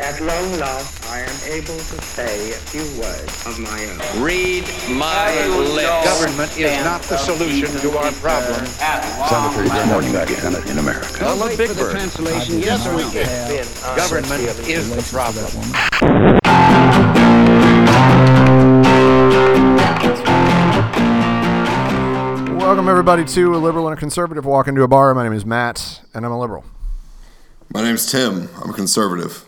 At long last, I am able to say a few words of my own. Read my lips. Government is not the solution to our problem. Sounded pretty good morning back in, in America. I love Big Bird. Yes, we can. Government is the problem. Welcome everybody to a liberal and a conservative walk into a bar. My name is Matt, and I'm a liberal. My name's Tim. I'm a conservative.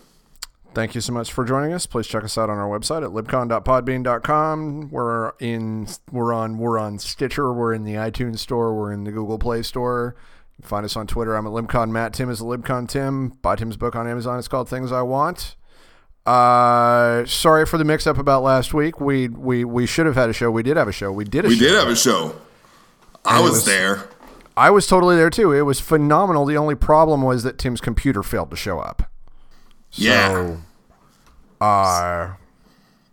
Thank you so much for joining us. Please check us out on our website at libcon.podbean.com. We're in we're on we're on Stitcher, we're in the iTunes store, we're in the Google Play store. Find us on Twitter. I'm at libcon Matt. Tim is at libcon Tim. Buy Tim's book on Amazon. It's called Things I Want. Uh, sorry for the mix up about last week. We we we should have had a show. We did have a show. We did a We show. did have a show. I was, was- there. I was totally there too. It was phenomenal. The only problem was that Tim's computer failed to show up. Yeah. So, uh,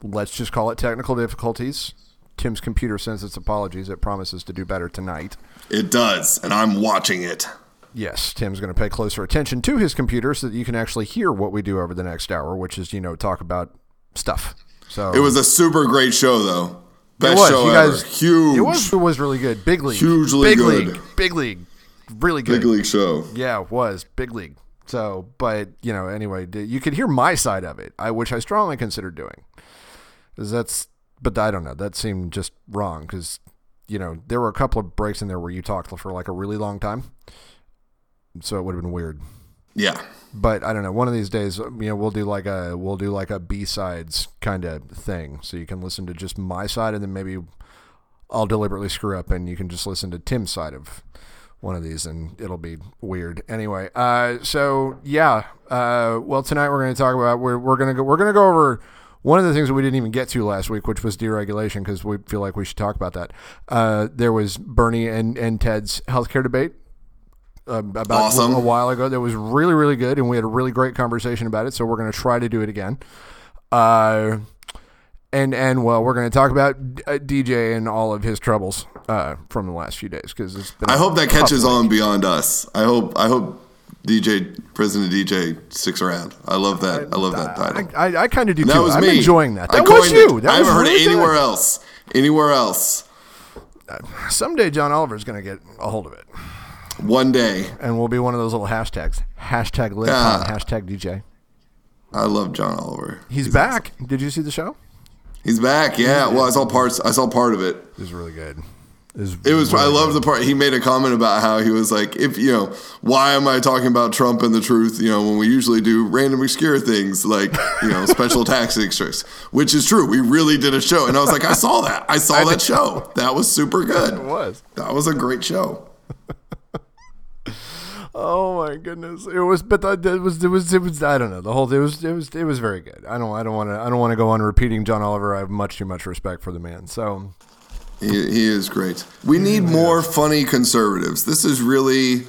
let's just call it technical difficulties. Tim's computer sends its apologies. It promises to do better tonight. It does, and I'm watching it. Yes, Tim's going to pay closer attention to his computer so that you can actually hear what we do over the next hour, which is, you know, talk about stuff. So It was a super great show, though. It Best was. show You ever. Huge. It was. It was really good. Big league. Hugely big good. league. Big league. Really good. big league show. Yeah, it was big league. So, but you know, anyway, you could hear my side of it, I which I strongly considered doing. that's, but I don't know. That seemed just wrong because you know there were a couple of breaks in there where you talked for like a really long time, so it would have been weird. Yeah. But I don't know. One of these days, you know, we'll do like a we'll do like a B sides kind of thing, so you can listen to just my side, and then maybe I'll deliberately screw up, and you can just listen to Tim's side of one of these, and it'll be weird. Anyway, uh, so yeah, uh, well, tonight we're going to talk about we're we're going to go we're going to go over one of the things that we didn't even get to last week, which was deregulation, because we feel like we should talk about that. Uh, there was Bernie and and Ted's healthcare debate um, about Awesome. a while ago that was really really good and we had a really great conversation about it so we're going to try to do it again uh, and and well we're going to talk about uh, dj and all of his troubles uh, from the last few days because it's been I hope that catches on beyond us. I hope. I hope DJ President DJ sticks around. I love that. I love that title. i, I, I kind of do that too was i'm me. enjoying that I that was you that I haven't heard really it anywhere good. else. Anywhere else. someday john oliver's going to get a hold of it One day. and we'll be one of those little hashtags hashtag libcon Yeah. hashtag dj I love John Oliver. he's, back did you see the show He's back. Yeah. Well, I saw parts. I saw part of it. it was really good it was, It was. I really love the part he made a comment about how he was like, if you know, why am I talking about Trump and the truth? You know, when we usually do random obscure things like you know special tax extras, which is true. We really did a show, and I was like, I saw that. I saw that show. That was super good. it was That was a great show. Oh my goodness! It was, but that it was, it was, it was. I don't know. The whole, it was, it was, it was very good. I don't, I don't want to, I don't want to go on repeating John Oliver. I have much too much respect for the man. So He, he is great. We need more funny conservatives. This is really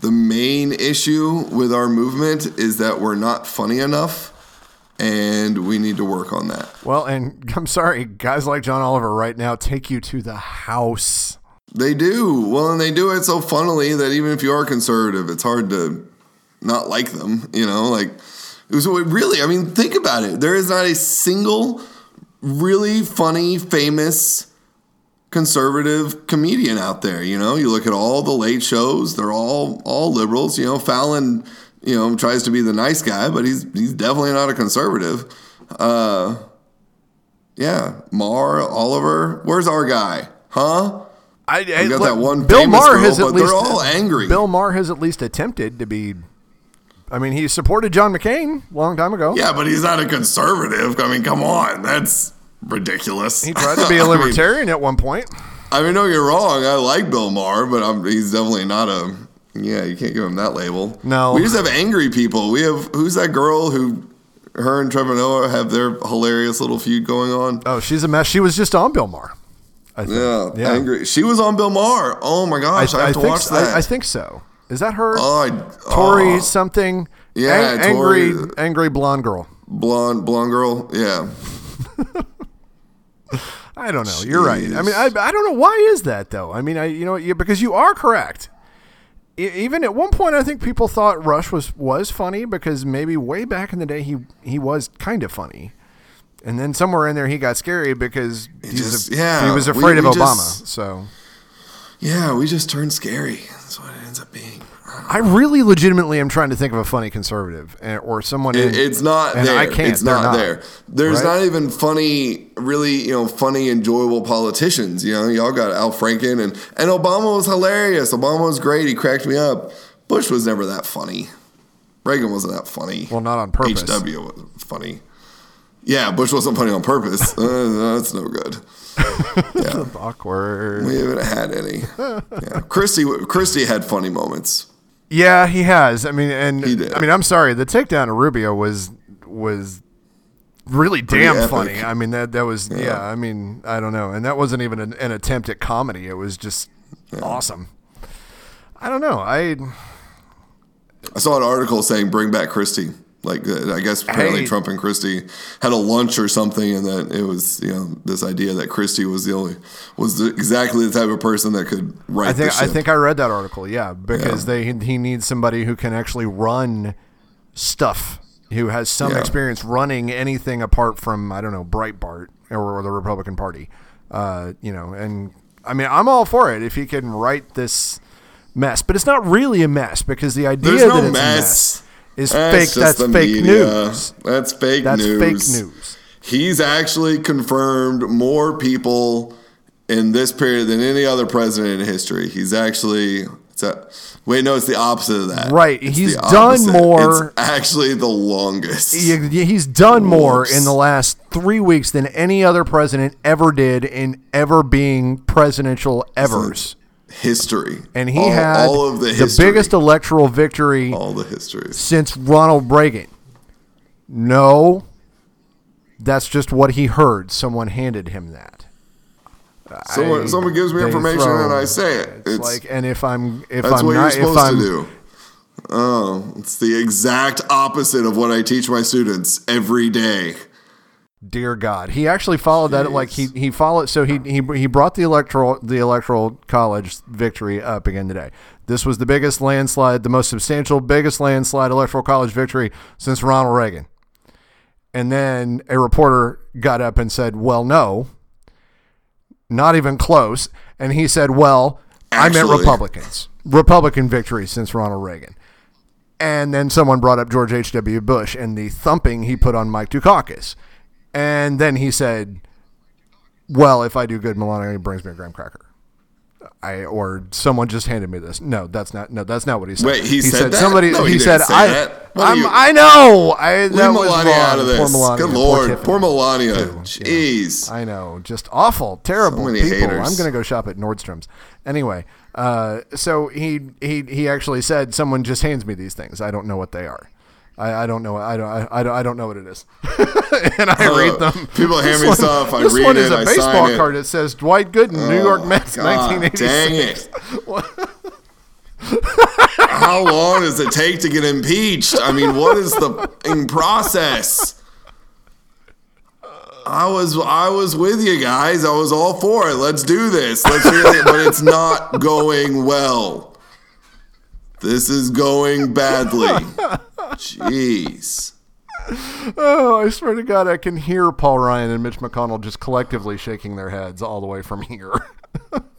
the main issue with our movement is that we're not funny enough, and we need to work on that. well, and I'm sorry, guys like John Oliver right now take you to the house. They do. Well, and they do it so funnily that even if you are conservative, it's hard to not like them, you know? Like, it was really, I mean, think about it. There is not a single really funny, famous conservative comedian out there, you know? You look at all the late shows, they're all all liberals, you know, Fallon, you know, tries to be the nice guy, but he's he's definitely not a conservative. Uh yeah, Maher, Oliver, where's our guy? Huh? I, I got look, that one Bill Maher girl, has at least they're all angry. Bill Maher has at least attempted to be. I mean, he supported John McCain a long time ago. Yeah, but he's not a conservative. I mean, come on, that's ridiculous. He tried to be a I mean- libertarian at one point. I mean, no, you're wrong. I like Bill Maher, but I'm, he's definitely not a. Yeah, you can't give him that label. No. we just have angry people. We have who's that girl who, her and Trevor Noah have their hilarious little feud going on. Oh, she's a mess. She was just on Bill Maher. I think. Yeah, angry. She was on Bill Maher. Oh my gosh, I, have to think watch so- that. I, I think so. Is that her? Oh, I, Tori oh, something. Yeah, Ang- angry, Tori- angry blonde girl. blonde, blonde girl. Yeah, I don't know. You're right. I mean, I, I don't know why is that though. I mean, I you know you, because you are correct. E- even at one point, I think people thought Rush was was funny because maybe way back in the day he he was kind of funny, and then somewhere in there he got scary because he's just- a- yeah, he was we- afraid we of Obama. just- so Yeah, we just turned scary. That's what it ends up being. I really legitimately am trying to think of a funny conservative eh, or someone. It, in- it's not there. I can't. It's They're not, there. There's right? not even funny, really, you know, funny, enjoyable politicians. You know, y'all got Al Franken and and Obama was hilarious. Obama was great. He cracked me up. Bush was never that funny. Reagan wasn't that funny. Well, not on purpose. HW was funny. Yeah, Bush wasn't funny on purpose. Uh, that's no good. Yeah, Awkward. we haven't had any. Yeah, Christie. Christie had funny moments. Yeah, he has. I mean, and. I mean, I'm sorry. The takedown of Rubio was was really damn epic. funny. I mean, that that was yeah. Yeah. I mean, I don't know, and that wasn't even an, an attempt at comedy. It was just awesome. I don't know. I I saw an article saying bring back Christie. Like uh, I guess apparently Hey. Trump and Christie had a lunch or something, and that it was you know this idea that Christie was the only was the, exactly the type of person that could write. I think I think I read that article. Yeah, because Yeah. they he needs somebody who can actually run stuff, who has some Yeah. experience running anything apart from I don't know Breitbart or, or the Republican Party. Uh, you know, and I mean I'm all for it if he can right this mess, but it's not really a mess because the idea There's that no it's a mess. Is That's fake. That's fake media. news. That's fake That's news. That's fake news. He's actually confirmed more people in this period than any other president in history. He's actually it's a, wait, no, it's the opposite of that. Right, It's he's done more- It's actually the longest. He- He's done more in the last three weeks than any other president ever did in ever being presidential evers. History. And he all, had all of the the, biggest electoral victory all the history since Ronald Reagan. No, that's just what he heard. Someone handed him that. Someone, I- someone gives me information throw- and I say it. It's, like, and if I'm if that's I'm what not you're supposed to do. Oh, it's the exact opposite of what I teach my students every day. Dear God, he actually followed that. Like he he followed. So he he he brought the electoral the electoral college victory up again today. This was the biggest landslide, the most substantial, biggest landslide electoral college victory since Ronald Reagan. And then a reporter got up and said, "Well, no, not even close." And he said, "Well, I meant Republicans, Republican victory since Ronald Reagan." And then someone brought up George H.W. Bush and the thumping he put on Mike Dukakis. And then he said, "Well, if I do good, Melania brings me a graham cracker." I or someone just handed me this. No, that's not. No, that's not what he said. Wait, he said said that? somebody. No, he, he said I. I know. I that Leave was Melania wrong. out of Poor this. Melania. Good lord, Tiffany, poor Melania. too, you know. Jeez. I know, just awful, terrible many people. haters. I'm gonna go shop at Nordstrom's anyway. Uh, so he he he actually said, "Someone just hands me these things. I don't know what they are. I, I don't know. I don't. I, I don't. I don't know what it is." and I Uh, read them. people hand me one- stuff, I this one is it, a I baseball it. card that says Dwight Gooden, New York Mets, God 1986. Dang it. How long does it take to get impeached? I mean, what is the in process? I was I was with you guys. I was all for it. Let's do this. Let's do it. But it's not going well. This is going badly. Jeez. Oh, I swear to God, I can hear Paul Ryan and Mitch McConnell just collectively shaking their heads all the way from here.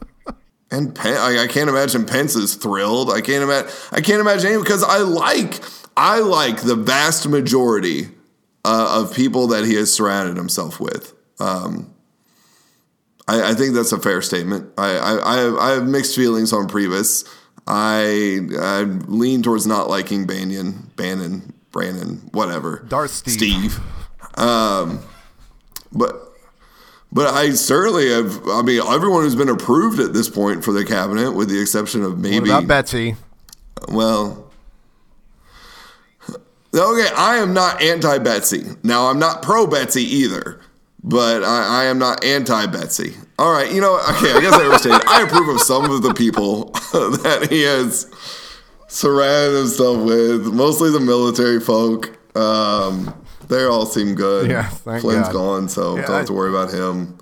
And Pen- I, I can't imagine Pence is thrilled. I can't imagine. I can't imagine any because I like I like the vast majority uh, of people that he has surrounded himself with. Um, I, I think that's a fair statement. I I, I, have, I have mixed feelings on Priebus. I I lean towards not liking Banyan, Bannon, Brandon, whatever. Darth Steve. Steve. Um, but but I certainly have. I mean, everyone who's been approved at this point for the cabinet, with the exception of What maybe. about Betsy? Well, okay, I am not anti Betsy. Now, I'm not pro Betsy either, but I, I am not anti Betsy. All right, you know, okay, I guess I overstated. I approve of some of the people that he has surrounded himself with, mostly the military folk. Um, they all seem good. Yeah, thank Flynn's God. gone, so Yeah, don't have to worry about him.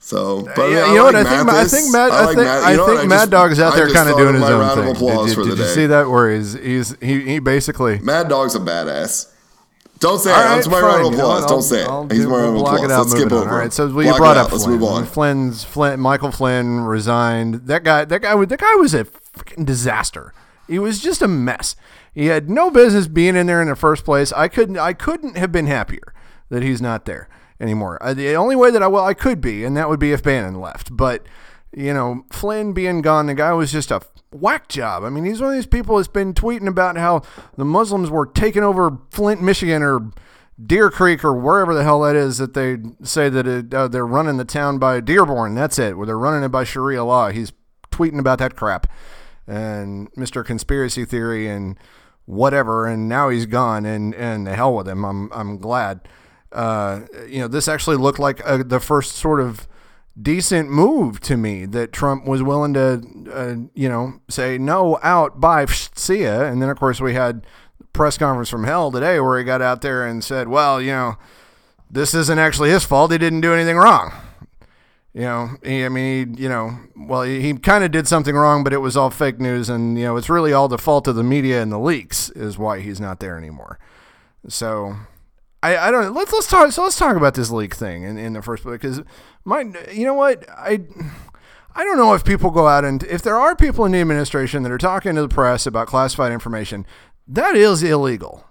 So, but yeah, I you know what? I think I think Mad I, like think, Math- I you know what? think Mad Dog's out there kind of doing his own thing. Did for did, you see that? Where he's he's he, he basically. Mad Dog's a badass. Don't say it. right, That's my fine, round of you know applause. Don't I'll- say it. I'll He's do- my round of we'll applause. it out, Let's skip on. over. All right, so well, you brought up. Let's move on. Flynn's Flynn, Michael Flynn resigned. That guy, that guy, that guy was a freaking disaster. He was just a mess. He had no business being in there in the first place. I couldn't, I couldn't have been happier that he's not there anymore. Uh, the only way that I well, I could be, and that would be if Bannon left. But you know, Flynn being gone, the guy was just a whack job. I mean, he's one of these people that's been tweeting about how the Muslims were taking over Flint, Michigan, or Deer Creek, or wherever the hell that is that they say that it, uh, they're running the town by Dearborn. That's it, where they're running it by Sharia law. He's tweeting about that crap and Mr. Conspiracy Theory and whatever. And now he's gone, and and the hell with him. I'm I'm glad. Uh, you know, this actually looked like uh the first sort of decent move to me that Trump was willing to, uh, you know, say no, out, by see ya. And then of course we had press conference from hell today where he got out there and said, well, you know, this isn't actually his fault. He didn't do anything wrong. You know, he, I mean, he, you know, well, he, he kind of did something wrong, but it was all fake news, and you know, it's really all the fault of the media and the leaks is why he's not there anymore. So, I, I don't. Let's let's talk. So let's talk about this leak thing in, in the first place, because my, you know what, I. I don't know if people go out and if there are people in the administration that are talking to the press about classified information, that is illegal.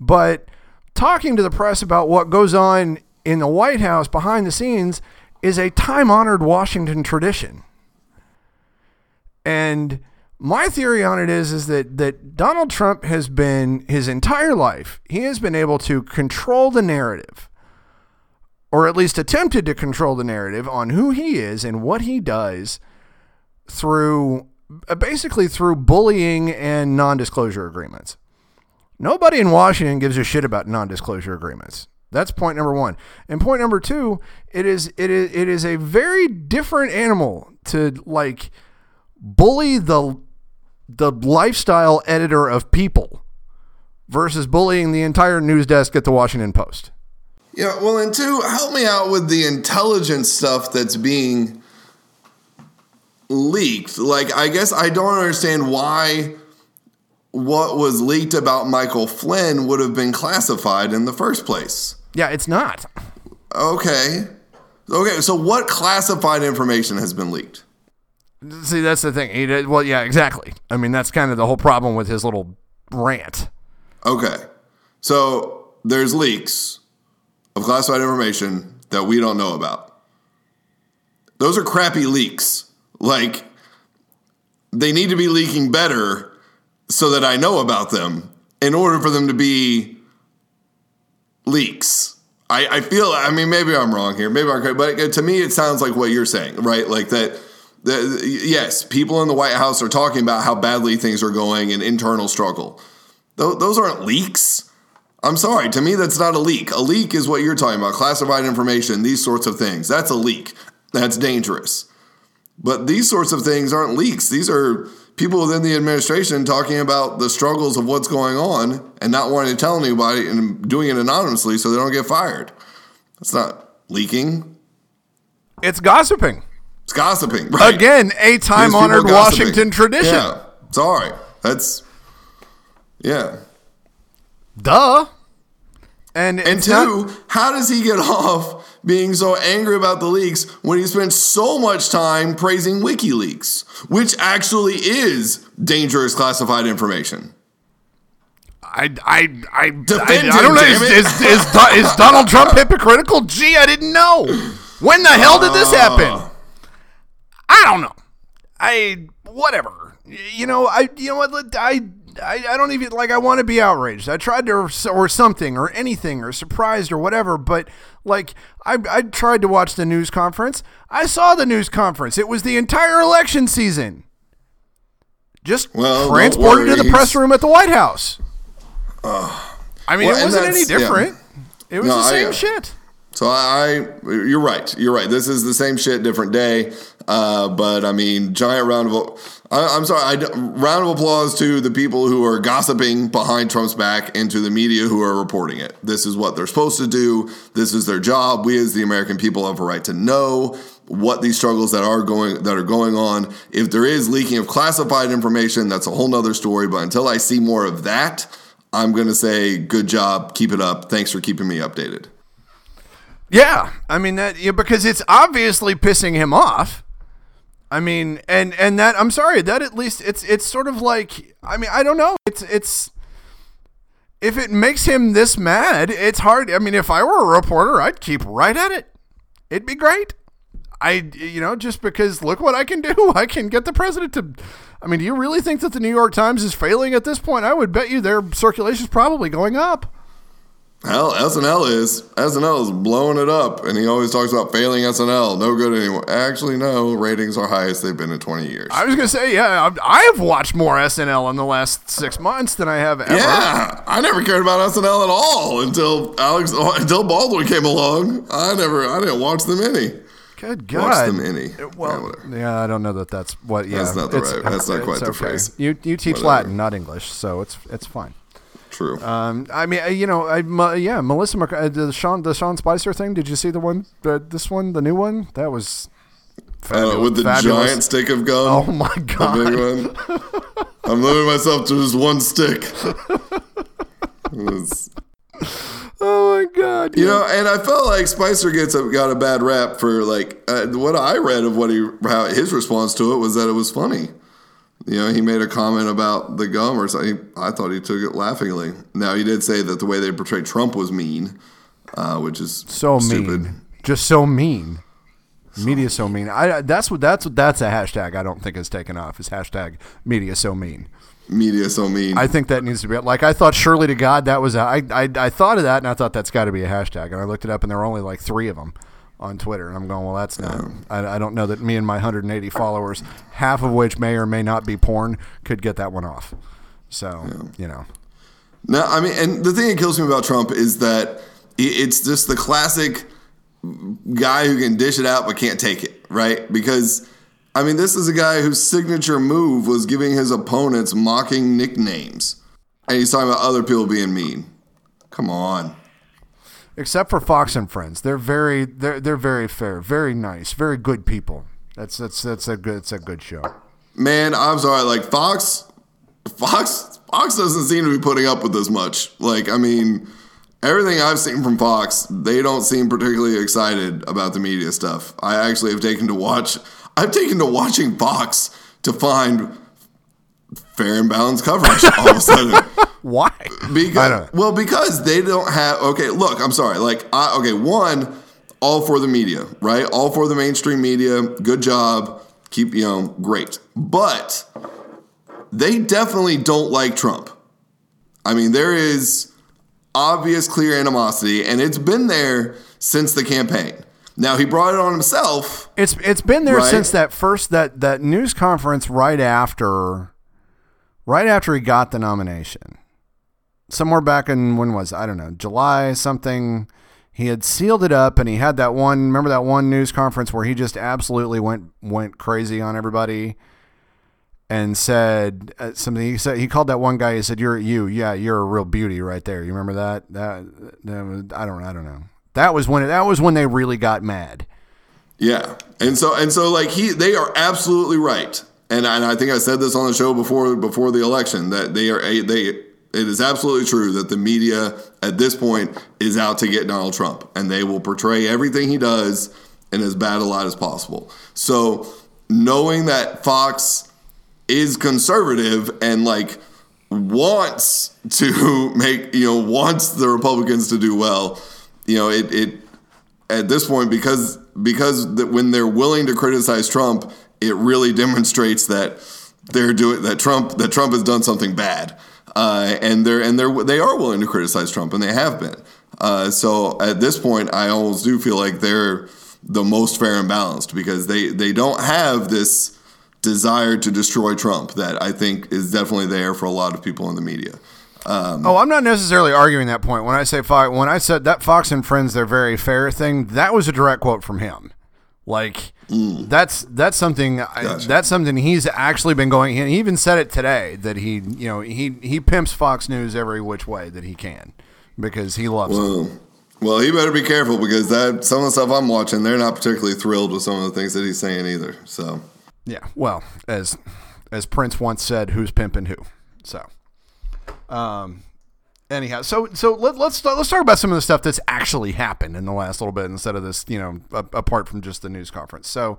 But talking to the press about what goes on in the White House behind the scenes is a time honored Washington tradition. And my theory on it is, is that, that Donald Trump has been his entire life, he has been able to control the narrative, or at least attempted to control the narrative on who he is and what he does through uh, basically through bullying and non disclosure agreements. Nobody in Washington gives a shit about non-disclosure agreements. That's point number one. And point number two, it is it is it is a very different animal to like bully the the lifestyle editor of People versus bullying the entire news desk at the Washington Post. Yeah, well, and two, help me out with the intelligence stuff that's being leaked. Like, I guess I don't understand why what was leaked about Michael Flynn would have been classified in the first place. Yeah, it's not. Okay. Okay, so what classified information has been leaked? See, that's the thing. He did, well, yeah, exactly. I mean, that's kind of the whole problem with his little rant. Okay. So there's leaks of classified information that we don't know about. Those are crappy leaks. Like, they need to be leaking better so that I know about them in order for them to be leaks. I, I feel, I mean, maybe I'm wrong here. Maybe I'm correct. But uh, to me, it sounds like what you're saying, right? Like that. The, yes, people in the White House are talking about how badly things are going and internal struggle. Those, those aren't leaks. I'm sorry. To me, that's not a leak. A leak is what you're talking about classified information, these sorts of things. That's a leak. That's dangerous. But these sorts of things aren't leaks. These are people within the administration talking about the struggles of what's going on and not wanting to tell anybody and doing it anonymously so they don't get fired. That's not leaking. It's gossiping. It's gossiping. Right. Again, a time honored. Washington tradition. Yeah. Sorry. That's, yeah. Duh. And, And two, not- how does he get off being so angry about the leaks when he spent so much time praising WikiLeaks, which actually is dangerous classified information? I, I, I, I, Defend I don't him, know. Is, is, is, is Donald Trump hypocritical? Gee, I didn't know. When the hell did this happen? Ah. I don't know. I whatever. You know, I you know what I I, I don't even like I want to be outraged. I tried to or something or anything or surprised or whatever, but like I I tried to watch the news conference. I saw the news conference. It was the entire election season. Just Well, transported to the press room at the White House. I mean, Well, it wasn't any that's- yeah. different. It was No, the I, same uh, shit. So I, I, you're right. You're right. This is the same shit, different day. Uh, but I mean, giant round of I, I'm sorry, I, round of applause to the people who are gossiping behind Trump's back and to the media who are reporting it. This is what they're supposed to do. This is their job. We as the American people have a right to know what these struggles that are going that are going on. If there is leaking of classified information, that's a whole nother story. But until I see more of that, I'm going to say good job, keep it up. Thanks for keeping me updated. Yeah, I mean that yeah, because it's obviously pissing him off. I mean, and and that I'm sorry that at least it's it's sort of like I mean I don't know it's it's if it makes him this mad it's hard. I mean if I were a reporter I'd keep right at it. It'd be great. I you know just because look what I can do I can get the president to. I mean do you really think that the New York Times is failing at this point? I would bet you their circulation is probably going up. Hell, SNL is. SNL is blowing it up, and he always talks about failing SNL. No good anymore. Actually, no. Ratings are highest they've been in 20 years. I was gonna say, yeah, I've- watched more SNL in the last six months than I have ever. yeah, I never cared about SNL at all until Alex until Baldwin came along. I never, I didn't watch them any. Good God! Watch them any. Well, Yeah, yeah, I don't know that that's what. Yeah, That's not the it's- right- that's not quite the phrase. You you teach Whatever. Latin, not English, so it's it's fine. True. Um, I mean, uh, you know, I yeah, Melissa, Mc- uh, the Sean the Sean Spicer thing. Did you see the one? The, this one, the new one. That was Uh, with the fabulous. giant stick of gum. Oh my The big God! one. I'm limiting myself to just one stick. Was- Oh my God! You know, and I felt like Spicer gets a, got a bad rap for like uh, what I read of what he how his response to it was that it was funny. You know, he made a comment about the gum or something. I thought he took it laughingly. Now he did say that the way they portrayed Trump was mean, uh, which is so stupid. mean, just so mean. Media so mean. I that's what that's what that's a hashtag. I don't think is taken off. Is hashtag media so mean. Media so mean. I think that needs to be like I thought. Surely to God, that was a, I, I I thought of that and I thought that's got to be a hashtag. And I looked it up and there were only like three of them on Twitter. And I'm going, well, that's not. I, I don't know that me and my 180 followers, half of which may or may not be porn, could get that one off. So you know, No, I mean, and the thing that kills me about Trump is that it's just the classic guy who can dish it out but can't take it, right? Because, I mean, this is a guy whose signature move was giving his opponents mocking nicknames. And he's talking about other people being mean. Come on. Except for Fox and Friends, they're very they're they're very fair, very nice, very good people. That's that's that's a good it's a good show. Man, I'm sorry. Like, Fox, Fox, Fox doesn't seem to be putting up with this much. Like, I mean, everything I've seen from Fox, they don't seem particularly excited about the media stuff. I actually have taken to watch. I've taken to watching Fox to find fair and balanced coverage all of a sudden. Why? Because well, because they don't have. Okay, look, I'm sorry. Like, I, okay, one, all for the media, right? All for the mainstream media. Good job. Keep you know great, but they definitely don't like Trump. I mean, there is obvious, clear animosity, and it's been there since the campaign. Now he brought it on himself. It's it's been there Right? since that first that that news conference right after right after he got the nomination. Somewhere back in when was? I don't know July something. He had sealed it up, and he had that one. Remember that one news conference where he just absolutely went went crazy on everybody, and said uh, something. He said he called that one guy. He said, "You're you, yeah, you're a real beauty right there." You remember that? That, that was, I don't I don't know. That was when that was when they really got mad. Yeah, and so and so like he, they are absolutely right, and and I think I said this on the show before before the election that they are they. It is absolutely true that the media at this point is out to get Donald Trump, and they will portray everything he does in as bad a light as possible. So knowing that Fox is conservative and like wants to make you know wants the Republicans to do well, you know it it at this point because because when they're willing to criticize Trump, it really demonstrates that they're doing that Trump that Trump has done something bad, uh, and they're and they're they are willing to criticize Trump, and they have been. Uh, so at this point, I almost do feel like they're the most fair and balanced because they they don't have this desire to destroy Trump that I think is definitely there for a lot of people in the media. Oh, I'm not necessarily arguing that point. When I say Fox, when I said that Fox and Friends, they're very fair thing, that was a direct quote from him. Like that's that's something I- Mm. That's something he's actually been going. He even said it today that he you know he he pimps Fox News every which way that he can because he loves them. Well, well, he better be careful because that some of the stuff I'm watching, they're not particularly thrilled with some of the things that he's saying either. So, Yeah. Well, as as Prince once said, "Who's pimping who?" So, um, anyhow, so so let, let's let's talk about some of the stuff that's actually happened in the last little bit instead of this, you know, a, apart from just the news conference. So,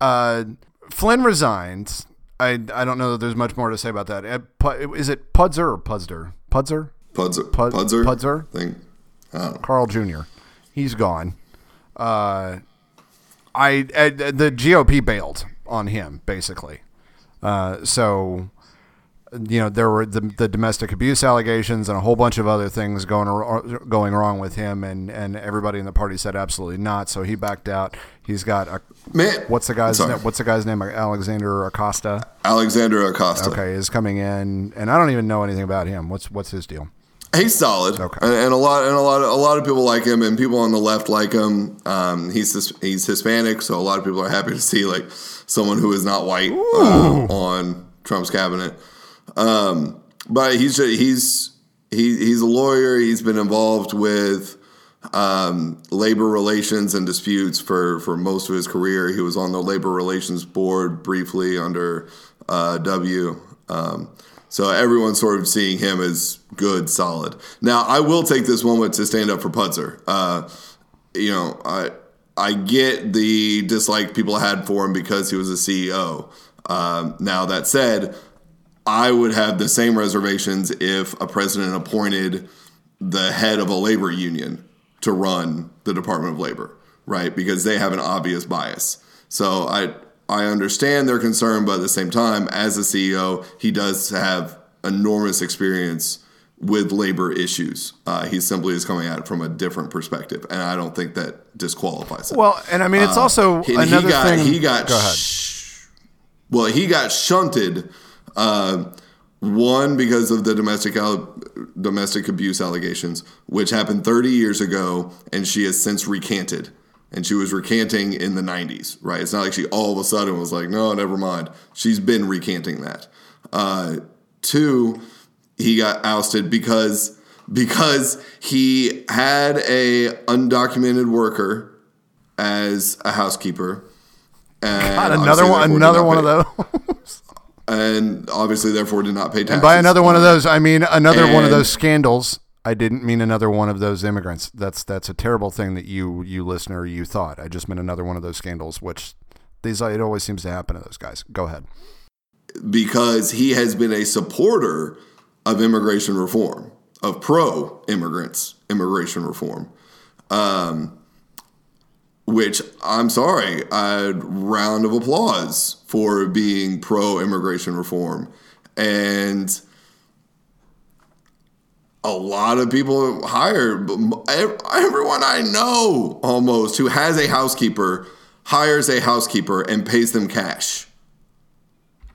uh, Flynn resigned. I I don't know that there's much more to say about that. Uh, Is it Pudzer or Pudzer? Pudzer? Pudzer, Pud- Pudzer, Pudzer? thing. Carl Jr. He's gone. Uh, I, I the GOP bailed on him basically. Uh, so you know there were the, the domestic abuse allegations and a whole bunch of other things going going wrong with him, and and everybody in the party said absolutely not. So he backed out. He's got a Man, what's the guy's name? What's the guy's name? Alexander Acosta. Alexander Acosta. Okay, is coming in, and I don't even know anything about him. What's what's his deal? He's solid, Okay. and, and a lot and a lot of a lot of people like him, and people on the left like him. Um, he's he's Hispanic, so a lot of people are happy to see like someone who is not white uh, on Trump's cabinet. Um, but he's ju- he's he, he's a lawyer. He's been involved with um, labor relations and disputes for, for most of his career. He was on the labor relations board briefly under uh, W. Um, so everyone's sort of seeing him as good, solid. Now, I will take this moment to stand up for Putzer. Uh, you know, I I get the dislike people had for him because he was a CEO. Um, now that said, I would have the same reservations if a president appointed the head of a labor union to run the Department of Labor, right? Because they have an obvious bias. So I I understand their concern, but at the same time, as a CEO, he does have enormous experience with labor issues. Uh, he simply is coming at it from a different perspective, and I don't think that disqualifies him. Well, and I mean it's also And another he got, thing. He got Go ahead. sh- well, he got shunted. Uh, one because of the domestic al- domestic abuse allegations, which happened 30 years ago, and she has since recanted. And she was recanting in the 90s, right? It's not like she all of a sudden was like, "No, never mind." She's been recanting that. Uh, two, he got ousted because because he had a undocumented worker as a housekeeper. And God, another one, another not one of those. and obviously therefore did not pay taxes. And by another one of those, I mean another one of those scandals. I didn't mean another one of those immigrants. That's that's a terrible thing that you you listener you thought. I just meant another one of those scandals, which these it always seems to happen to those guys. Go ahead. because he has been a supporter of immigration reform, of pro immigrants immigration reform. Um, which I'm sorry, a round of applause for being pro immigration reform. And a lot of people hired, everyone I know almost who has a housekeeper hires a housekeeper and pays them cash.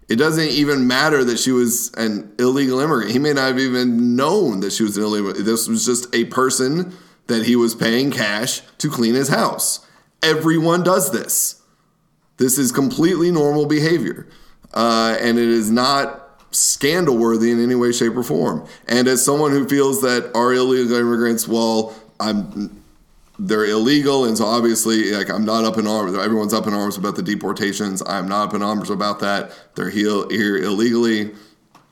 It doesn't even matter that she was an illegal immigrant. He may not have even known that she was an illegal. This was just a person that he was paying cash to clean his house. Everyone does this. This is completely normal behavior, uh, and it is not scandal worthy in any way, shape, or form. And as someone who feels that our illegal immigrants, well, I'm they're illegal, and so obviously, like I'm not up in arms. Everyone's up in arms about the deportations. I'm not up in arms about that. They're here, here illegally.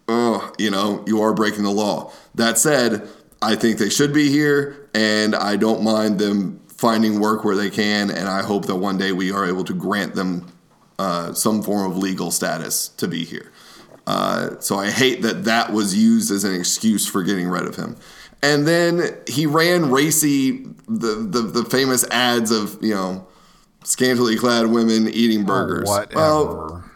Oh, you know, you are breaking the law. That said, I think they should be here, and I don't mind them finding work where they can. And I hope that one day we are able to grant them uh, some form of legal status to be here. Uh, so I hate that that was used as an excuse for getting rid of him. And then he ran racy, the, the, the famous ads of, you know, scantily clad women eating burgers. Whatever. Well,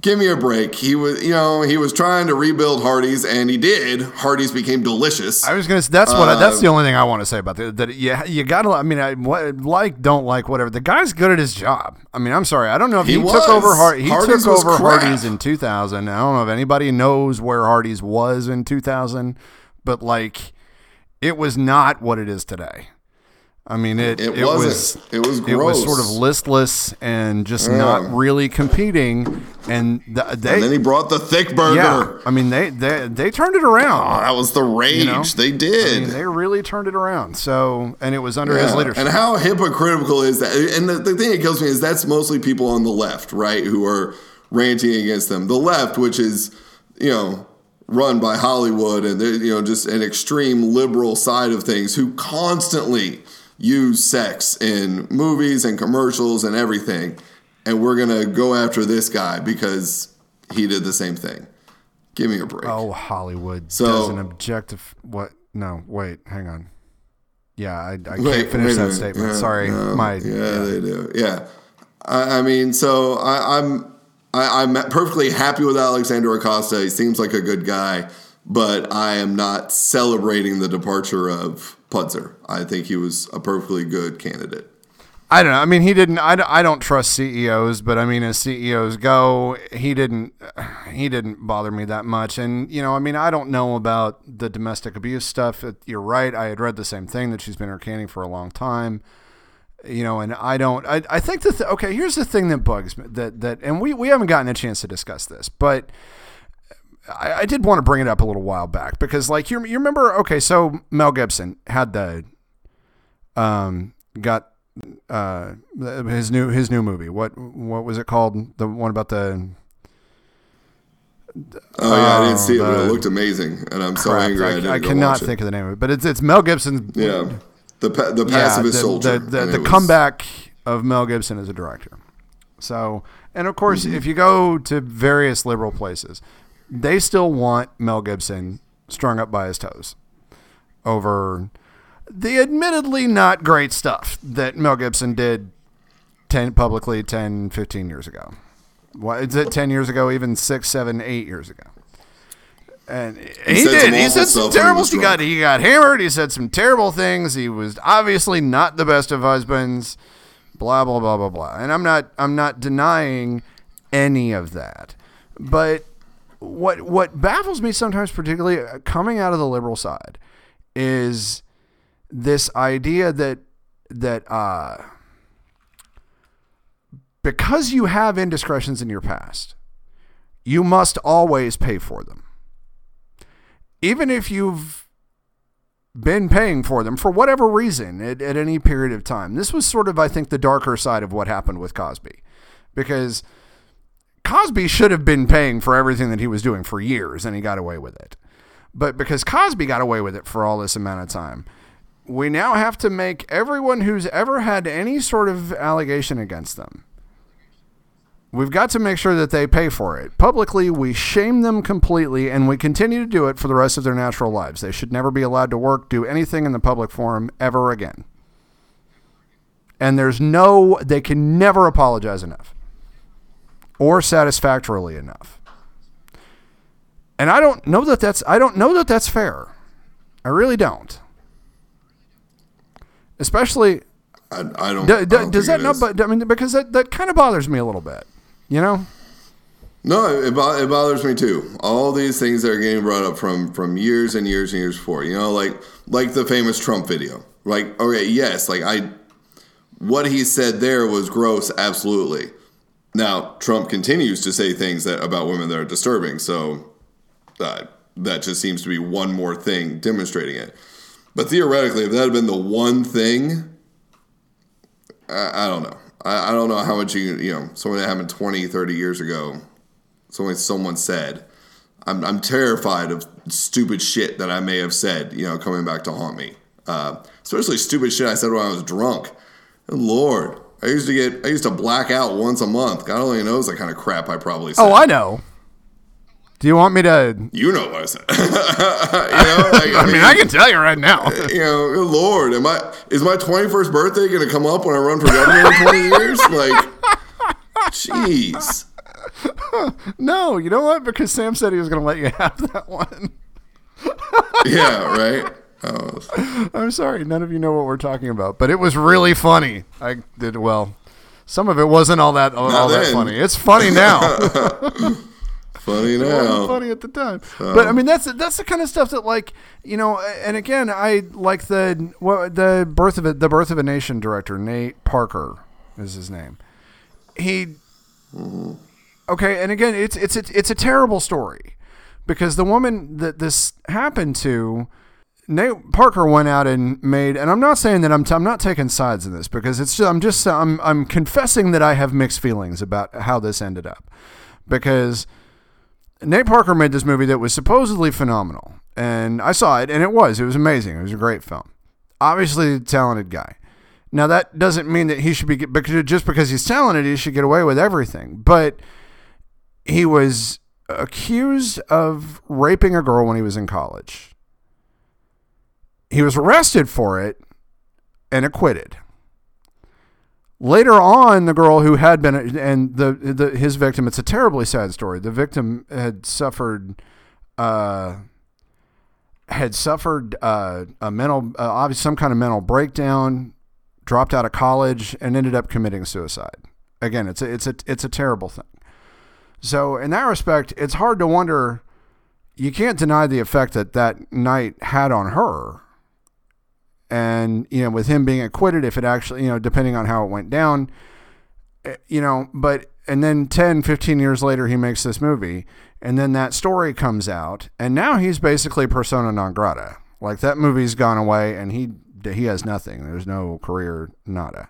give me a break. He was, you know, he was trying to rebuild Hardee's, and he did. Hardee's became delicious. I was gonna. That's what. I, that's Uh, the only thing I want to say about that. That you you gotta. I mean, I what, like, don't like, whatever. The guy's good at his job. I mean, I'm sorry. I don't know if he, He took over. Hard, he Hardee's took over crap. Hardee's in 2000. I don't know if anybody knows where Hardee's was in 2000, but like, it was not what it is today. I mean, it It, it, was it was it was sort of listless and just not really competing. And th- they, and then he brought the thick burger. yeah, I mean, they they they turned it around. Oh, that was the rage. know? They I did. mean, they really turned it around. So, and it was under his leadership. And how hypocritical is that? And the, the thing that kills me is that's mostly people on the left, right, who are ranting against them. The left, which is, you know, run by Hollywood and you know just an extreme liberal side of things, who constantly use sex in movies and commercials and everything, and we're gonna go after this guy because he did the same thing. Give me a break. oh, Hollywood So- does an objective. What? No, wait, hang on. Yeah, I, I can't Wait, finish that statement. Yeah, Sorry, no, my yeah, they do. Yeah, I, I mean, so I, I'm I'm perfectly happy with Alexander Acosta. He seems like a good guy, but I am not celebrating the departure of Putzer. I think he was a perfectly good candidate. I don't know. I mean, he didn't. I, I don't trust CEOs, but I mean, as CEOs go, he didn't. He didn't bother me that much. And you know, I mean, I don't know about the domestic abuse stuff. You're right. I had read the same thing that she's been canning for a long time. You know, and I don't. I, I think the th- okay. Here's the thing that bugs me. That that, and we we haven't gotten a chance to discuss this, but. I, I did want to bring it up a little while back because, like, you you remember? Okay, so Mel Gibson had the, um, got uh his new his new movie. What what was it called? The one about the Oh yeah, I didn't see it, but it looked amazing, and I'm so crap, angry I, I, I cannot think of the name of it, but it's it's Mel Gibson's Yeah, the pa- the yeah, the, soldier. the, the, the comeback of Mel Gibson as a director. So, and of course, Mm-hmm. if you go to various liberal places, they still want Mel Gibson strung up by his toes over the admittedly not great stuff that Mel Gibson did 10 publicly 10 15 years ago. What is it 10 years ago even six seven eight years ago? And he, said did. he said some he terrible he got he got hammered. He said some terrible things. He was obviously not the best of husbands. Blah blah blah blah blah. And i'm not i'm not denying any of that. But what what baffles me sometimes particularly uh, coming out of the liberal side is this idea that that uh because you have indiscretions in your past you must always pay for them even if you've been paying for them for whatever reason at, at any period of time. This was sort of, I think, the darker side of what happened with Cosby. Because Cosby should have been paying for everything that he was doing for years and he got away with it. But because Cosby got away with it for all this amount of time, we now have to make everyone who's ever had any sort of allegation against them We've got to make sure that they pay for it. Publicly, we shame them completely, and we continue to do it for the rest of their natural lives. They should never be allowed to work, do anything in the public forum ever again. And there's no, they can never apologize enough or satisfactorily enough. And I don't know that that's, I don't know that that's fair. I really don't. Especially, I, I don't. d- I d- don't does that it not, is. but I mean, because that, that kind of bothers me a little bit, you know? No, it, it bothers me too. All these things that are getting brought up from from years and years and years before. You know, like like the famous Trump video. Like, okay, yes, like I, what he said there was gross, absolutely. Now Trump continues to say things that about women that are disturbing. So uh, that just seems to be one more thing demonstrating it. But theoretically, if that had been the one thing, I, I don't know. I, I don't know how much you, you know, something that happened 20, 30 years ago, something someone said. I'm, I'm terrified of stupid shit that I may have said, you know, coming back to haunt me. Uh, especially stupid shit I said when I was drunk. Lord. I used to get, I used to black out once a month. God only knows the kind of crap I probably oh, said. Oh, I know. Do you want me to? You know what I said. you know, like, I mean, I can tell you right now. you know, good Lord, am I is my twenty first birthday gonna come up when I run for governor in twenty years? Like, jeez. No, you know what? Because Sam said he was going to let you have that one. Yeah, right. Oh, I'm sorry, none of you know what we're talking about, but it was really funny. I did well. Some of it wasn't all that all, all that funny. It's funny now. Funny It wasn't now. funny at the time. But I mean, that's that's the kind of stuff that, like, you know. And again, I like the what the birth of it, the birth of a nation director Nate Parker is his name. He okay, and again, it's it's it's, it's a terrible story because the woman that this happened to. Nate Parker went out and made, and I'm not saying that I'm, t- I'm not taking sides in this because it's just, I'm just, I'm, I'm confessing that I have mixed feelings about how this ended up because Nate Parker made this movie that was supposedly phenomenal, and I saw it, and it was. It was amazing. It was a great film. Obviously, a talented guy. Now that doesn't mean that he should be because just because he's talented, he should get away with everything. But he was accused of raping a girl when he was in college. He was arrested for it and acquitted. Later on, the girl who had been and the, the his victim. It's a terribly sad story. The victim had suffered, uh, had suffered uh, a mental, uh, obviously some kind of mental breakdown, dropped out of college, and ended up committing suicide. Again, it's a it's a it's a terrible thing. So in that respect, it's hard to wonder. You can't deny the effect that that night had on her and you know with him being acquitted if it actually you know depending on how it went down eh, you know but and then 10 15 years later he makes this movie and then that story comes out and now he's basically persona non grata. Like that movie's gone away and he he has nothing. There's no career nada.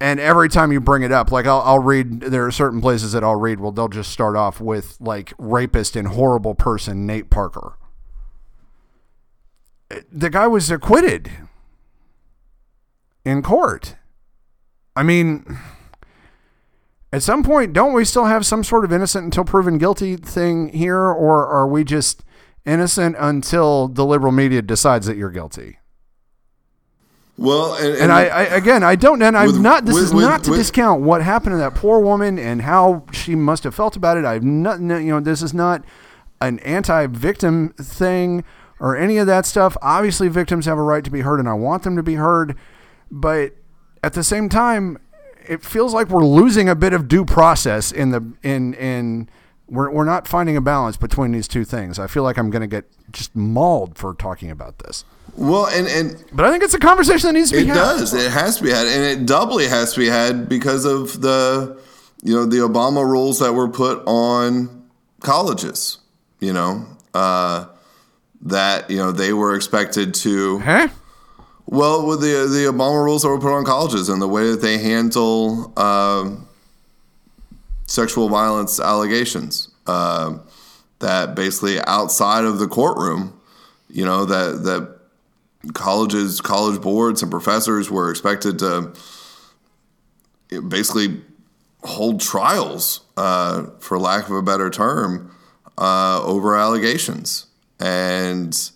And every time you bring it up like I'll, I'll read there are certain places that i'll read well they'll just start off with like rapist and horrible person nate parker the guy was acquitted in court. I mean, at some point, don't we still have some sort of innocent until proven guilty thing here, or are we just innocent until the liberal media decides that you're guilty? Well, and, And I, I again, I don't, and I'm With- not. This with- is with- not to with- discount what happened to that poor woman and how she must have felt about it. I've not, you know, this is not an anti-victim thing or any of that stuff. Obviously, victims have a right to be heard, and I want them to be heard. But at the same time, it feels like we're losing a bit of due process in the in in. We're, we're not finding a balance between these two things. I feel like I'm going to get just mauled for talking about this. well, and and But I think it's a conversation that needs to be It had. does. It has to be had, and it doubly has to be had because of the, you know, the Obama rules that were put on colleges. You know, uh, that you know they were expected to. Huh? Well, with the the Obama rules that were put on colleges and the way that they handle um, sexual violence allegations, um that basically outside of the courtroom, you know that that colleges, college boards, and professors were expected to basically hold trials, uh, for lack of a better term, uh, over allegations, and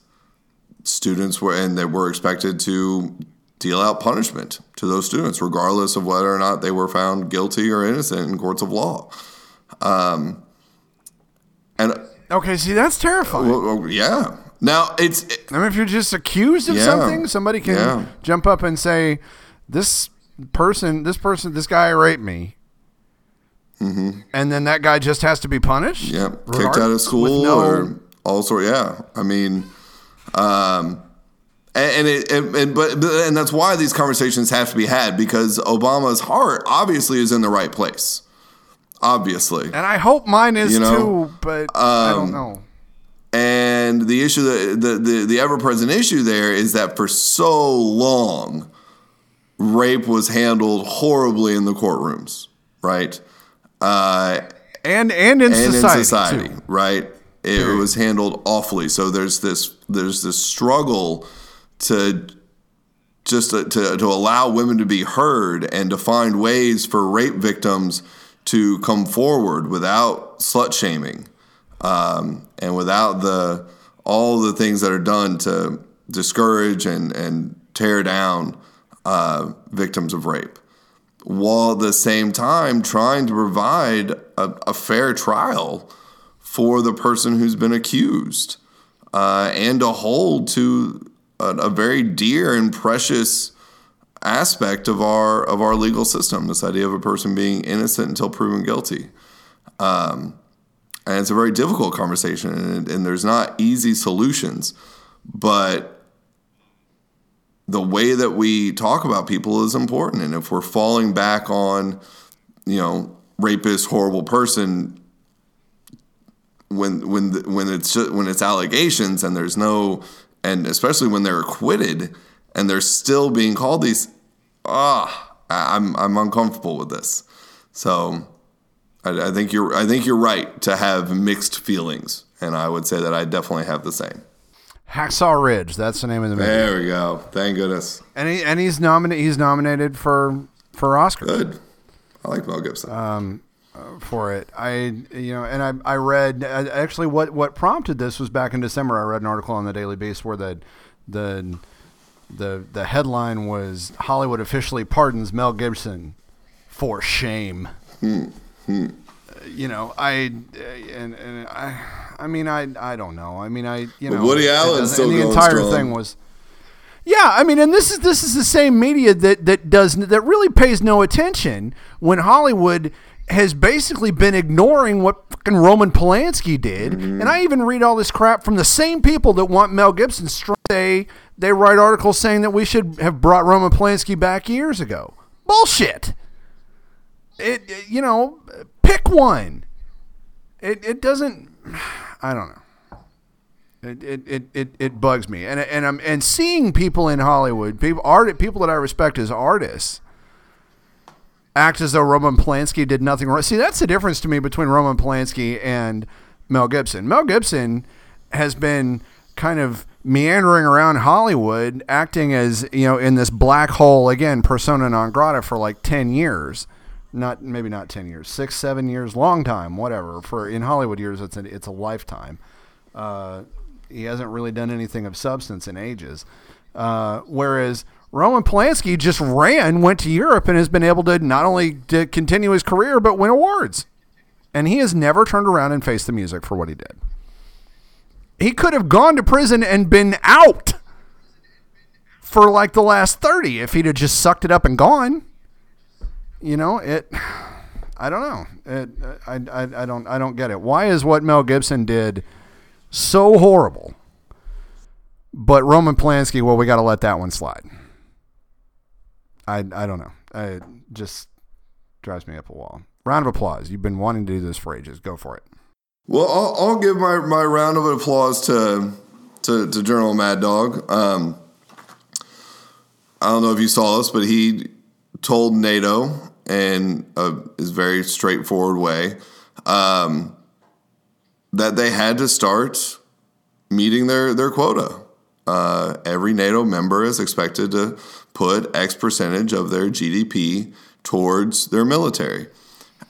students were and they were expected to deal out punishment to those students, regardless of whether or not they were found guilty or innocent in courts of law. Um, and Okay, see, that's terrifying. well, well, yeah, now it's I mean, if you're just accused of Yeah. something, somebody can Yeah. jump up and say, "This person, this person, this guy raped me," Mm-hmm. and then that guy just has to be punished. Yeah, kicked out of with school no- or all sort. Yeah, I mean, um, and, and it and, and but but- and that's why these conversations have to be had because Obama's heart obviously is in the right place. Obviously, and I hope mine is You know, too, but I um, don't know. and the issue that the the, the ever present issue there is that for so long, rape was handled horribly in the courtrooms, right? Uh, And and in and society, in society, right? It was handled awfully. So there's this there's this struggle to just to, to, to allow women to be heard and to find ways for rape victims to come forward without slut shaming um, and without the all the things that are done to discourage and, and tear down uh, victims of rape while at the same time trying to provide a, a fair trial for the person who's been accused uh, and to hold to a, a very dear and precious aspect of our of our legal system this idea of a person being innocent until proven guilty Um, and it's a very difficult conversation, and, and there's not easy solutions. But the way that we talk about people is important. And if we're falling back on, you know, rapist, horrible person, when when the, when it's when it's allegations and there's no, and especially when they're acquitted and they're still being called these, ah, I'm I'm uncomfortable with this. So I, I think you're I think you're right to have mixed feelings, and I would say that I definitely have the same. Hacksaw Ridge. That's the name of the movie. There we go. Thank goodness. And he and he's nominated. He's nominated for for Oscar Good. I like Mel Gibson. For it. I you know, and I I read actually what what prompted this was back in December. I read an article on the Daily Beast where the the the the headline was Hollywood officially pardons Mel Gibson for shame. You know, I and, and I I mean I I don't know. I mean I you But know Woody Allen still and the entire strong. thing was yeah, I mean, and this is this is the same media that that does that really pays no attention when Hollywood has basically been ignoring what fucking Roman Polanski did. Mm-hmm. And I even read all this crap from the same people that want Mel Gibson. They they write articles saying that we should have brought Roman Polanski back years ago. Bullshit. It, it- you know, pick one. It it doesn't. I don't know. It, it, it, it, it bugs me, and and I'm and seeing people in Hollywood, people art people that I respect as artists, act as though Roman Polanski did nothing wrong. See, that's the difference to me between Roman Polanski and Mel Gibson. Mel Gibson has been kind of meandering around Hollywood, acting as you know in this black hole again, persona non grata for like ten years. Not maybe not ten years, six, seven years, long time, whatever. For in Hollywood years, it's a, it's a lifetime. Uh, he hasn't really done anything of substance in ages. Uh, whereas Roman Polanski just ran, went to Europe, and has been able to not only to continue his career but win awards. And he has never turned around and faced the music for what he did. He could have gone to prison and been out for like the last 30 if he'd have just sucked it up and gone. You know, it I don't know. It, I, I, I don't I don't get it. Why is what Mel Gibson did so horrible? But Roman Polanski, well, we got to let that one slide. I I don't know. It just drives me up a wall. Round of applause. You've been wanting to do this for ages. Go for it. Well, I'll, I'll give my, my round of applause to to, to General Mad Dog. Um, I don't know if you saw this, but he told NATO in a his very straightforward way um, that they had to start meeting their their quota. Uh, every NATO member is expected to put X percentage of their GDP towards their military,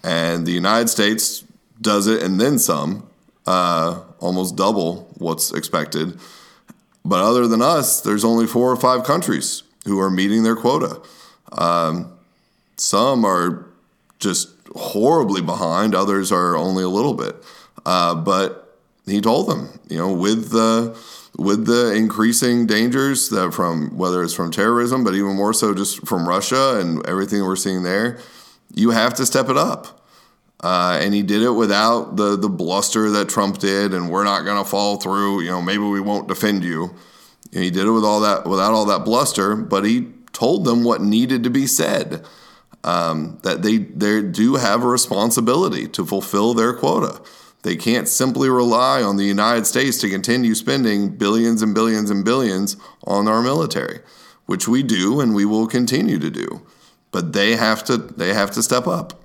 and the United States does it and then some, uh, almost double what's expected. But other than us, there's only four or five countries who are meeting their quota. Um, some are just horribly behind, others are only a little bit. Uh, but he told them, you know, with the with the increasing dangers that from whether it's from terrorism, but even more so just from Russia and everything we're seeing there, you have to step it up. Uh, and he did it without the the bluster that Trump did, and we're not going to fall through. You know, maybe we won't defend you. And he did it with all that without all that bluster, but he told them what needed to be said. Um, that they they do have a responsibility to fulfill their quota. They can't simply rely on the United States to continue spending billions and billions and billions on our military, which we do and we will continue to do. But they have to they have to step up.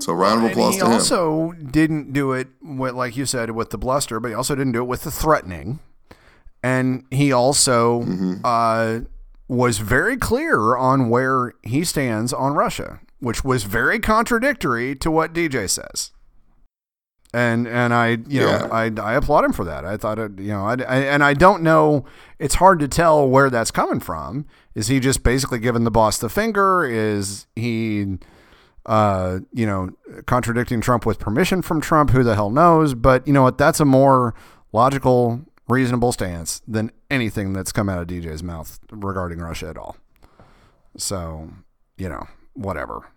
So round of applause he to him. also didn't do it with, like you said, with the bluster, but he also didn't do it with the threatening. And he also Mm-hmm. uh, was very clear on where he stands on Russia, which was very contradictory to what DJ says. And and I you know Yeah. I, I applaud him for that. I thought it you know I, I and I don't know. It's hard to tell where that's coming from. Is he just basically giving the boss the finger? Is he uh, you know, contradicting Trump with permission from Trump. Who the hell knows? But you know what? That's a more logical, reasonable stance than anything that's come out of DJ's mouth regarding Russia at all. So, you know, whatever.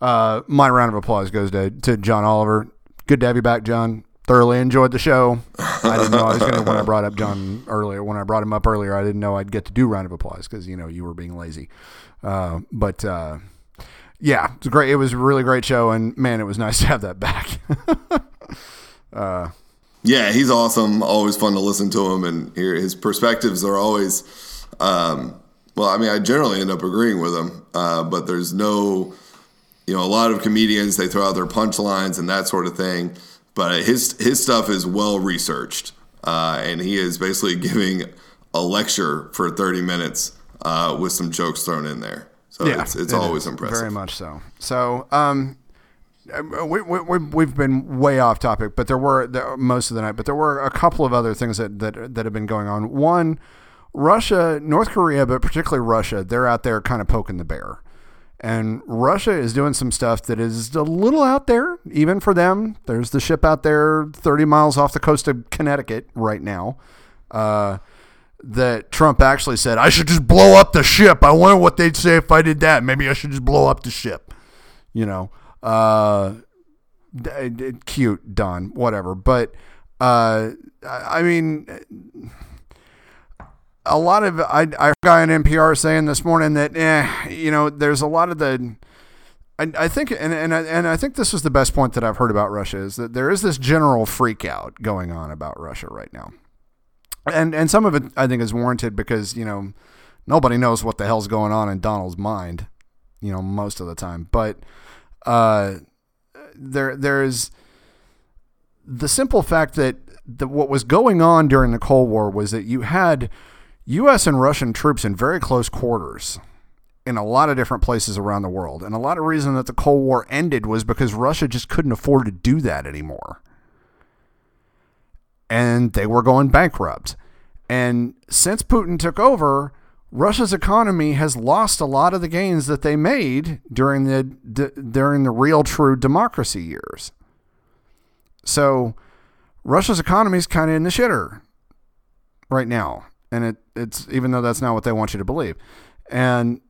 Uh, my round of applause goes to, to John Oliver. Good to have you back, John. Thoroughly enjoyed the show. I didn't know I was going to when I brought up John earlier. When I brought him up earlier, I didn't know I'd get to do round of applause because you know you were being lazy. Uh, but uh, yeah, it's great. It was a really great show, and man, it was nice to have that back. Yeah, he's awesome. Always fun to listen to him and hear his perspectives are always. Um, well, I mean, I generally end up agreeing with him, uh, but there's no, you know, a lot of comedians they throw out their punchlines and that sort of thing, but his his stuff is well researched, uh, and he is basically giving a lecture for 30 minutes uh, with some jokes thrown in there. So it's it's it always impressive. Very much so. So, um, we, we, we- we've been way off topic, but there were there, most of the night, but there were a couple of other things that, that, that have been going on. One, Russia, North Korea, but particularly Russia, they're out there kind of poking the bear. And Russia is doing some stuff that is a little out there, even for them. There's the ship out there 30 miles off the coast of Connecticut right now. Uh, that Trump actually said, I should just blow up the ship. I wonder what they'd say if I did that. Maybe I should just blow up the ship. You know, uh, cute, Don, whatever. But, uh, I mean, a lot of, I, I guy on NPR saying this morning that, eh, you know, there's a lot of the, I, I think, and, and, I, and I think this was the best point that I've heard about Russia is that there is this general freak out going on about Russia right now and and some of it I think is warranted because you know nobody knows what the hell's going on in Donald's mind, you know, most of the time. But uh, there there's the simple fact that the, what was going on during the Cold War was that you had U.S. and Russian troops in very close quarters in a lot of different places around the world, and a lot of reason that the Cold War ended was because Russia just couldn't afford to do that anymore and they were going bankrupt. And since Putin took over, Russia's economy has lost a lot of the gains that they made during the d- during the real true democracy years. So Russia's economy is kind of in the shitter right now, and it it's even though that's not what they want you to believe, and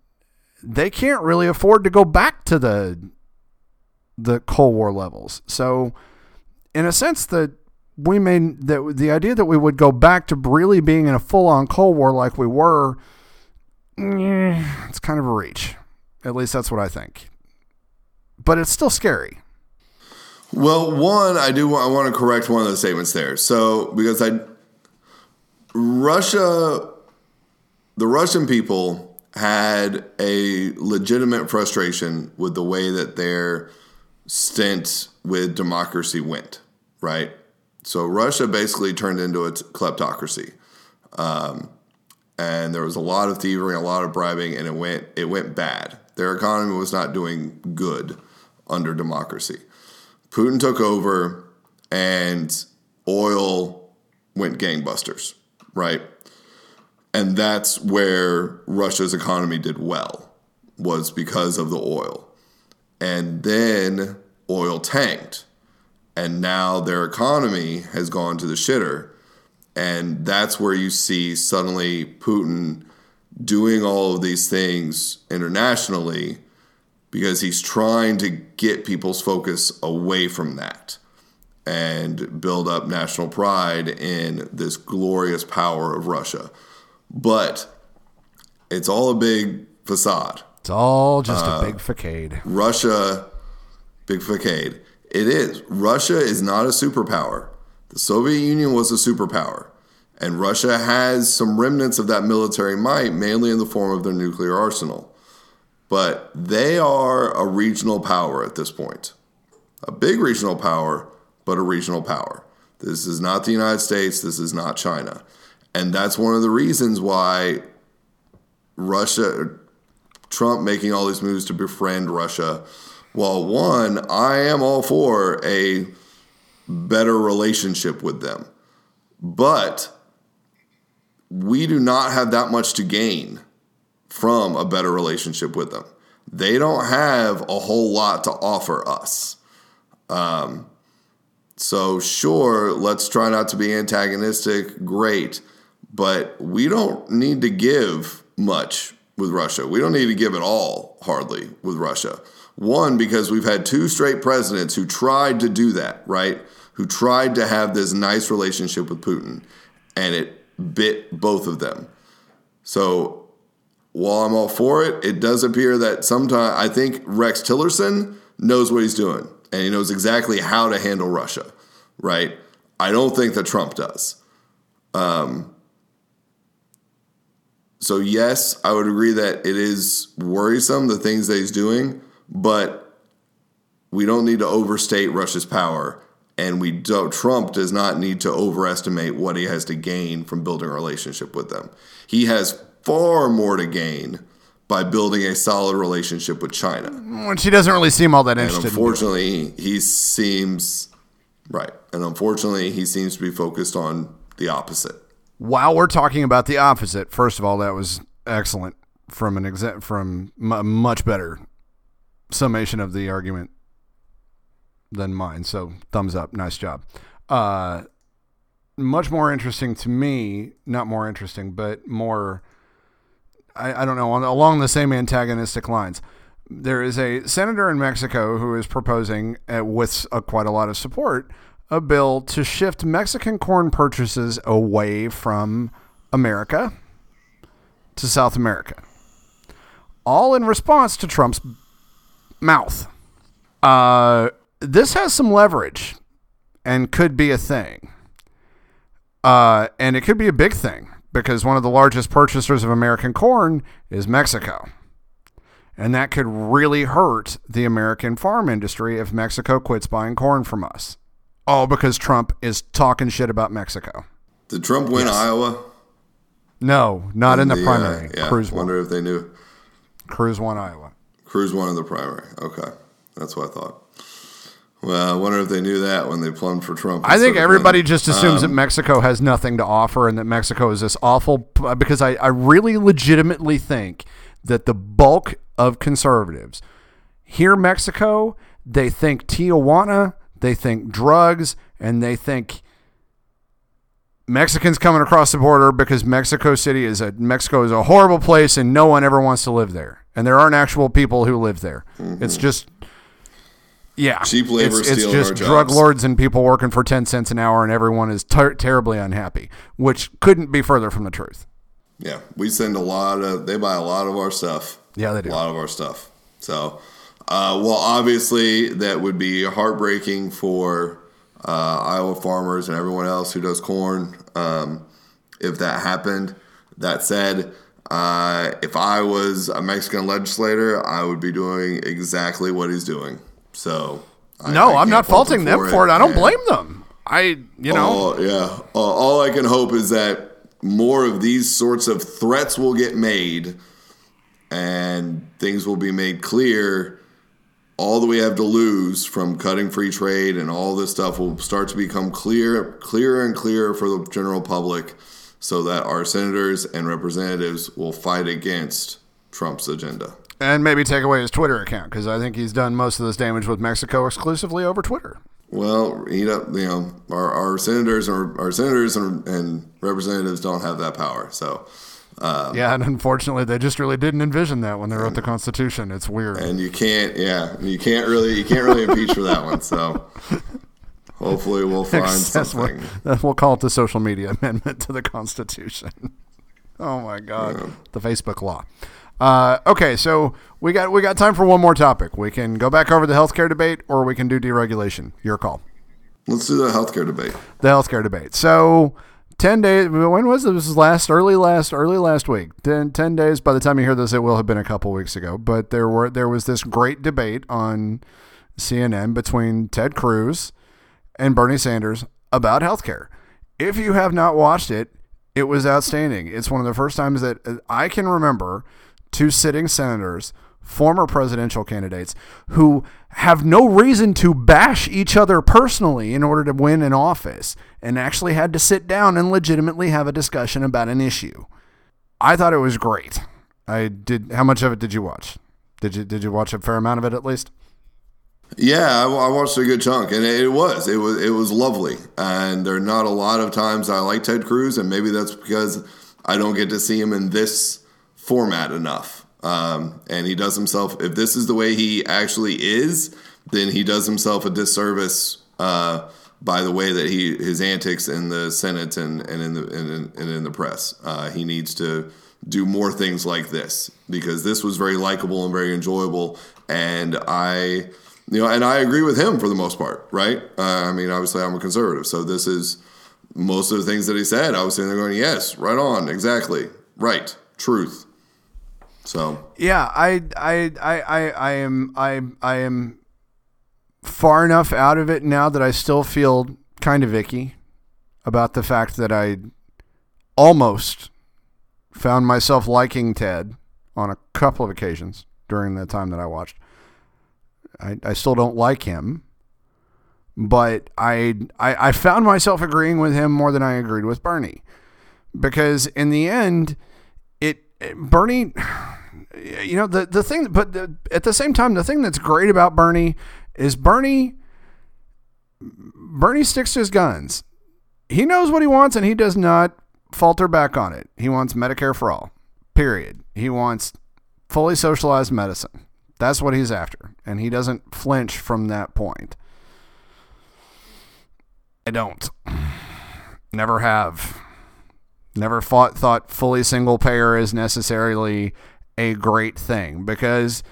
they can't really afford to go back to the the Cold War levels. So, in a sense, that we may that the idea that we would go back to really being in a full on Cold War like we were, eh, it's kind of a reach. At least that's what I think. But it's still scary. Well, one, I do. I want to correct one of the statements there. So because I, Russia, the Russian people had a legitimate frustration with the way that their stint with democracy went. Right. So Russia basically turned into a kleptocracy, um, and there was a lot of thievery, a lot of bribing, and it went it went bad. Their economy was not doing good under democracy. Putin took over and oil went gangbusters, right? And that's where Russia's economy did well, was because of the oil. And then oil tanked. And now their economy has gone to the shitter. And that's where you see suddenly Putin doing all of these things internationally because he's trying to get people's focus away from that and build up national pride in this glorious power of Russia. But it's all a big facade. It's all just a uh, big facade. Russia, big facade. It is. Russia is not a superpower. The Soviet Union was a superpower. And Russia has some remnants of that military might, mainly in the form of their nuclear arsenal. But they are a regional power at this point. A big regional power, but a regional power. This is not the United States. This is not China. And that's one of the reasons why Russia, Trump making all these moves to befriend Russia. Well, one, I am all for a better relationship with them. But we do not have that much to gain from a better relationship with them. They don't have a whole lot to offer us. Um, so, sure, let's try not to be antagonistic. Great. But we don't need to give much with Russia. We don't need to give at all hardly with Russia. One, because we've had two straight presidents who tried to do that, right? Who tried to have this nice relationship with Putin, and it bit both of them. So while I'm all for it, it does appear that sometimes I think Rex Tillerson knows what he's doing and he knows exactly how to handle Russia, right? I don't think that Trump does. Um, so, yes, I would agree that it is worrisome, the things that he's doing, but we don't need to overstate Russia's power. And we don't, Trump does not need to overestimate what he has to gain from building a relationship with them. He has far more to gain by building a solid relationship with China. Which he doesn't really seem all that And interested. in. unfortunately, he seems right. And unfortunately, he seems to be focused on the opposite. While we're talking about the opposite, first of all, that was excellent from an exa- from a much better summation of the argument than mine. So thumbs up, nice job. Uh, much more interesting to me, not more interesting, but more. I, I don't know on, along the same antagonistic lines. There is a senator in Mexico who is proposing, uh, with uh, quite a lot of support, a bill to shift Mexican corn purchases away from America to South America. All in response to Trump's mouth. Uh, this has some leverage and could be a thing. Uh, and it could be a big thing because one of the largest purchasers of American corn is Mexico. And that could really hurt the American farm industry if Mexico quits buying corn from us. All because Trump is talking shit about Mexico. Did Trump win Iowa? No, not in the, uh, primary. yeah, Cruz won. wonder if they knew. Cruz won Iowa. Cruz won in the primary. Okay, that's what I thought. Well, I wonder if they knew that when they plumbed for Trump. I think everybody winning. just assumes that Um, Mexico has nothing to offer and that Mexico is this awful. Because I, I really legitimately think that the bulk of conservatives hear Mexico, they think Tijuana, they think drugs, and they think Mexicans coming across the border because Mexico City is a Mexico is a horrible place and no one ever wants to live there. And there aren't actual people who live there. It's just yeah. Cheap labor It's, it's just drug lords and people working for ten cents an hour, and everyone is ter- terribly unhappy, which couldn't be further from the truth. Yeah, we send a lot of. They buy a lot of our stuff. Yeah, they do. A lot of our stuff. So, uh, well, obviously that would be heartbreaking for uh, Iowa farmers and everyone else who does corn um, if that happened. That said, uh, if I was a Mexican legislator, I would be doing exactly what he's doing. So, I- no, I I'm can't faulting them for it. I don't and- blame them. I, you know, all, yeah. All I can hope is that more of these sorts of threats will get made and things will be made clear. All that we have to lose from cutting free trade and all this stuff will start to become clear, clearer and clearer for the general public so that our senators and representatives will fight against Trump's agenda. And maybe take away his Twitter account because I think he's done most of this damage with Mexico exclusively over Twitter. Well, you know, you know, our, our senators or our senators and, and representatives don't have that power. So, uh, yeah, and unfortunately, they just really didn't envision that when they wrote the Constitution. It's weird. and you can't yeah you can't really you can't really impeach for that one so hopefully we'll find what- something we'll call it the social media amendment to the Constitution. oh my God, the Facebook law. Uh, okay, so we got we got time for one more topic. We can go back over the healthcare debate, or we can do deregulation. Your call. let's do the healthcare debate The healthcare debate. So. 10 days when was it? this was last early last early last week 10, 10 days by the time you hear this it will have been a couple weeks ago but there were there was this great debate on CNN between Ted Cruz and Bernie Sanders about healthcare. If you have not watched it, it was outstanding. It's one of the first times that I can remember two sitting senators, former presidential candidates, who have no reason to bash each other personally in order to win an office and actually had to sit down and legitimately have a discussion about an issue. I thought it was great. I did. How much of it did you watch? Did you did you watch a fair amount of it at least? yeah I, watched a good chunk and it was it was it was lovely and there are not a lot of times i like ted cruz and maybe that's because i don't get to see him in this format enough. Um, and he does himself, if this is the way he actually is, then he does himself a disservice uh, by the way that he his antics in the Senate and, and in the and, and in the press. Uh, he needs to do more things like this because this was very likable and very enjoyable. And I, you know, and I agree with him for the most part, right? Uh, I mean, obviously, I'm a conservative, so this is most of the things that he said. I was sitting there going, "Yes, right on, exactly, right, truth." So Yeah, I, I, I, I, I am, I, I am far enough out of it now that I still feel kind of icky about the fact that I almost found myself liking Ted on a couple of occasions during the time that I watched. I, I still don't like him, but I, I I found myself agreeing with him more than I agreed with Bernie, because in the end, it, it Bernie, you know the the thing, but the, at the same time, the thing that's great about Bernie is Bernie. Bernie sticks to his guns. He knows what he wants, and he does not falter back on it. He wants Medicare for all. Period. He wants fully socialized medicine. That's what he's after, and he doesn't flinch from that point. I don't. Never have. Never fought, thought fully single payer is necessarily a great thing because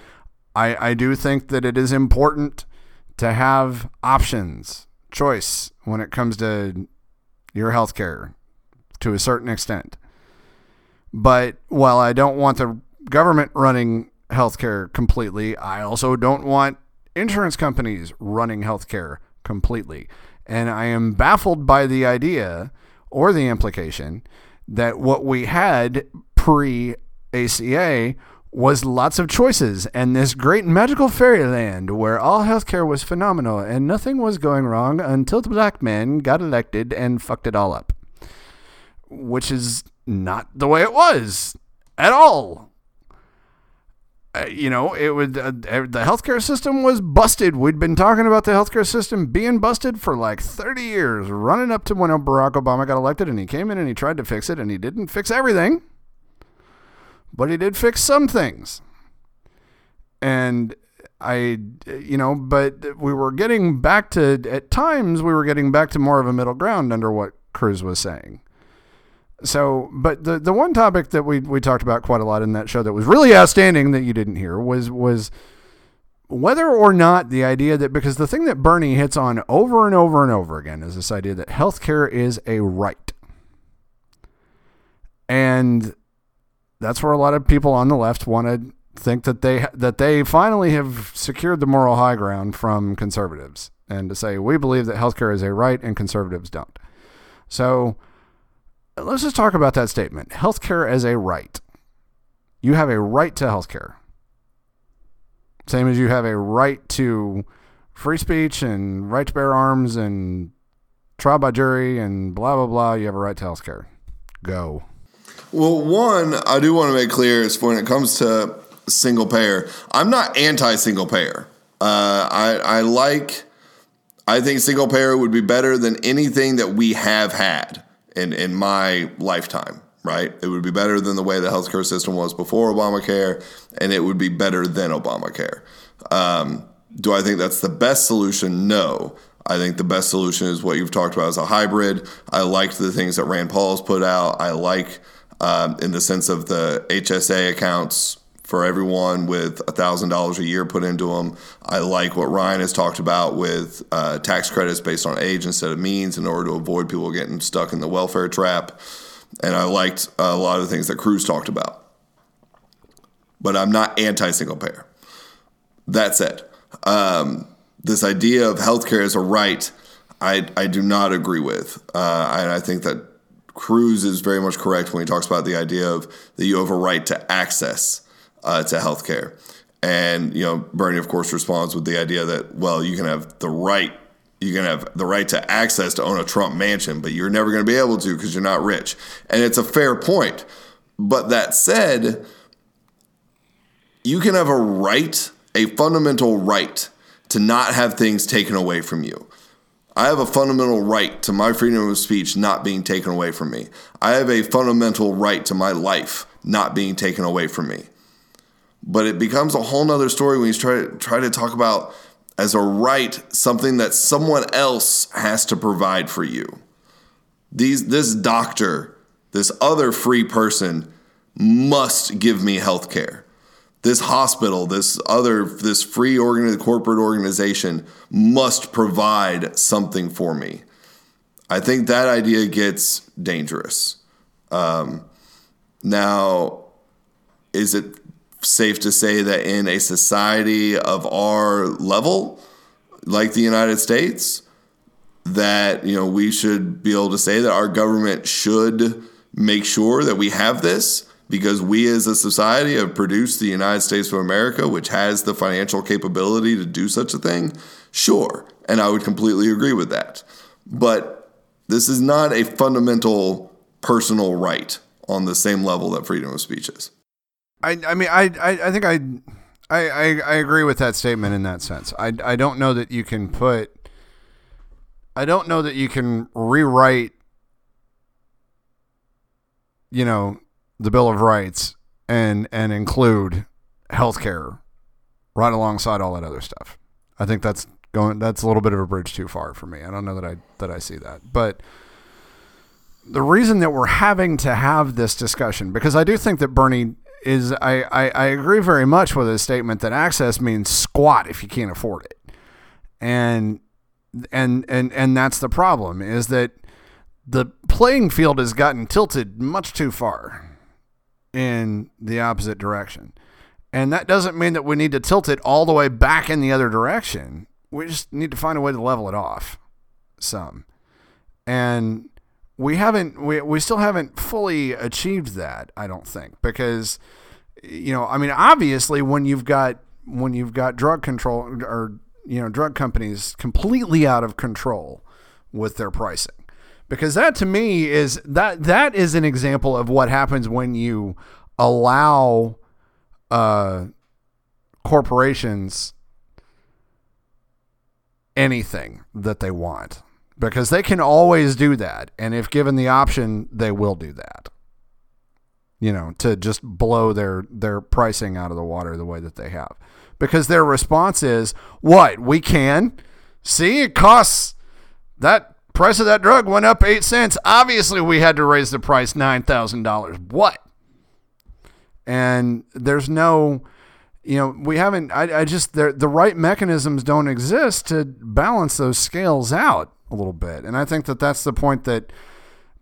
I, I do think that it is important to have options, choice when it comes to your health care to a certain extent. But while I don't want the government running healthcare completely, I also don't want insurance companies running healthcare completely. And I am baffled by the idea or the implication that what we had pre ACA was lots of choices and this great magical fairyland where all healthcare was phenomenal and nothing was going wrong until the black man got elected and fucked it all up. Which is not the way it was at all. Uh, you know, it would uh, the healthcare system was busted. We'd been talking about the healthcare system being busted for like 30 years, running up to when Barack Obama got elected and he came in and he tried to fix it and he didn't fix everything. But he did fix some things. And I you know, but we were getting back to at times we were getting back to more of a middle ground under what Cruz was saying. So, but the the one topic that we we talked about quite a lot in that show that was really outstanding that you didn't hear was was whether or not the idea that because the thing that Bernie hits on over and over and over again is this idea that healthcare is a right. And that's where a lot of people on the left want to think that they that they finally have secured the moral high ground from conservatives and to say we believe that healthcare is a right and conservatives don't. So, let's just talk about that statement. Healthcare as a right. You have a right to healthcare. Same as you have a right to free speech and right to bear arms and trial by jury and blah blah blah. You have a right to healthcare. Go. Well, one, I do want to make clear is when it comes to single payer, I'm not anti single payer. Uh, I, I like, I think single payer would be better than anything that we have had in, in my lifetime, right? It would be better than the way the healthcare system was before Obamacare, and it would be better than Obamacare. Um, do I think that's the best solution? No. I think the best solution is what you've talked about as a hybrid. I liked the things that Rand Paul has put out. I like um, in the sense of the HSA accounts for everyone with $1,000 a year put into them. I like what Ryan has talked about with uh, tax credits based on age instead of means in order to avoid people getting stuck in the welfare trap. And I liked a lot of the things that Cruz talked about. But I'm not anti single payer. That said, um, this idea of healthcare as a right, I, I do not agree with. Uh, and I think that Cruz is very much correct when he talks about the idea of that you have a right to access uh, to healthcare. And you know, Bernie of course responds with the idea that well, you can have the right, you can have the right to access to own a Trump mansion, but you're never going to be able to because you're not rich. And it's a fair point. But that said, you can have a right, a fundamental right to not have things taken away from you. I have a fundamental right to my freedom of speech not being taken away from me. I have a fundamental right to my life not being taken away from me. But it becomes a whole nother story when you try to try to talk about as a right something that someone else has to provide for you. These this doctor, this other free person must give me health care. This hospital, this other this free organ corporate organization must provide something for me. I think that idea gets dangerous. Um, now, is it safe to say that in a society of our level, like the United States, that you know we should be able to say that our government should make sure that we have this because we as a society have produced the United States of America, which has the financial capability to do such a thing? Sure. And I would completely agree with that. But this is not a fundamental personal right on the same level that freedom of speech is. I, I mean, I, I, I think I, I, I, agree with that statement in that sense. I, I don't know that you can put, I don't know that you can rewrite, you know, the Bill of Rights and and include healthcare right alongside all that other stuff. I think that's going that's a little bit of a bridge too far for me. I don't know that I that I see that. But the reason that we're having to have this discussion because I do think that Bernie is I, I, I agree very much with his statement that access means squat if you can't afford it. And and and and that's the problem is that the playing field has gotten tilted much too far in the opposite direction. And that doesn't mean that we need to tilt it all the way back in the other direction. We just need to find a way to level it off some. And we haven't we, we still haven't fully achieved that, I don't think, because you know, I mean obviously when you've got when you've got drug control or you know, drug companies completely out of control with their pricing because that to me is that that is an example of what happens when you allow uh, corporations anything that they want. Because they can always do that. And if given the option they will do that. You know to just blow their their pricing out of the water the way that they have. Because their response is what? We can? See it costs that price of that drug went up eight cents. Obviously, we had to raise the price nine thousand dollars. What? And there's no, you know, we haven't. I, I just the right mechanisms don't exist to balance those scales out a little bit. And I think that that's the point that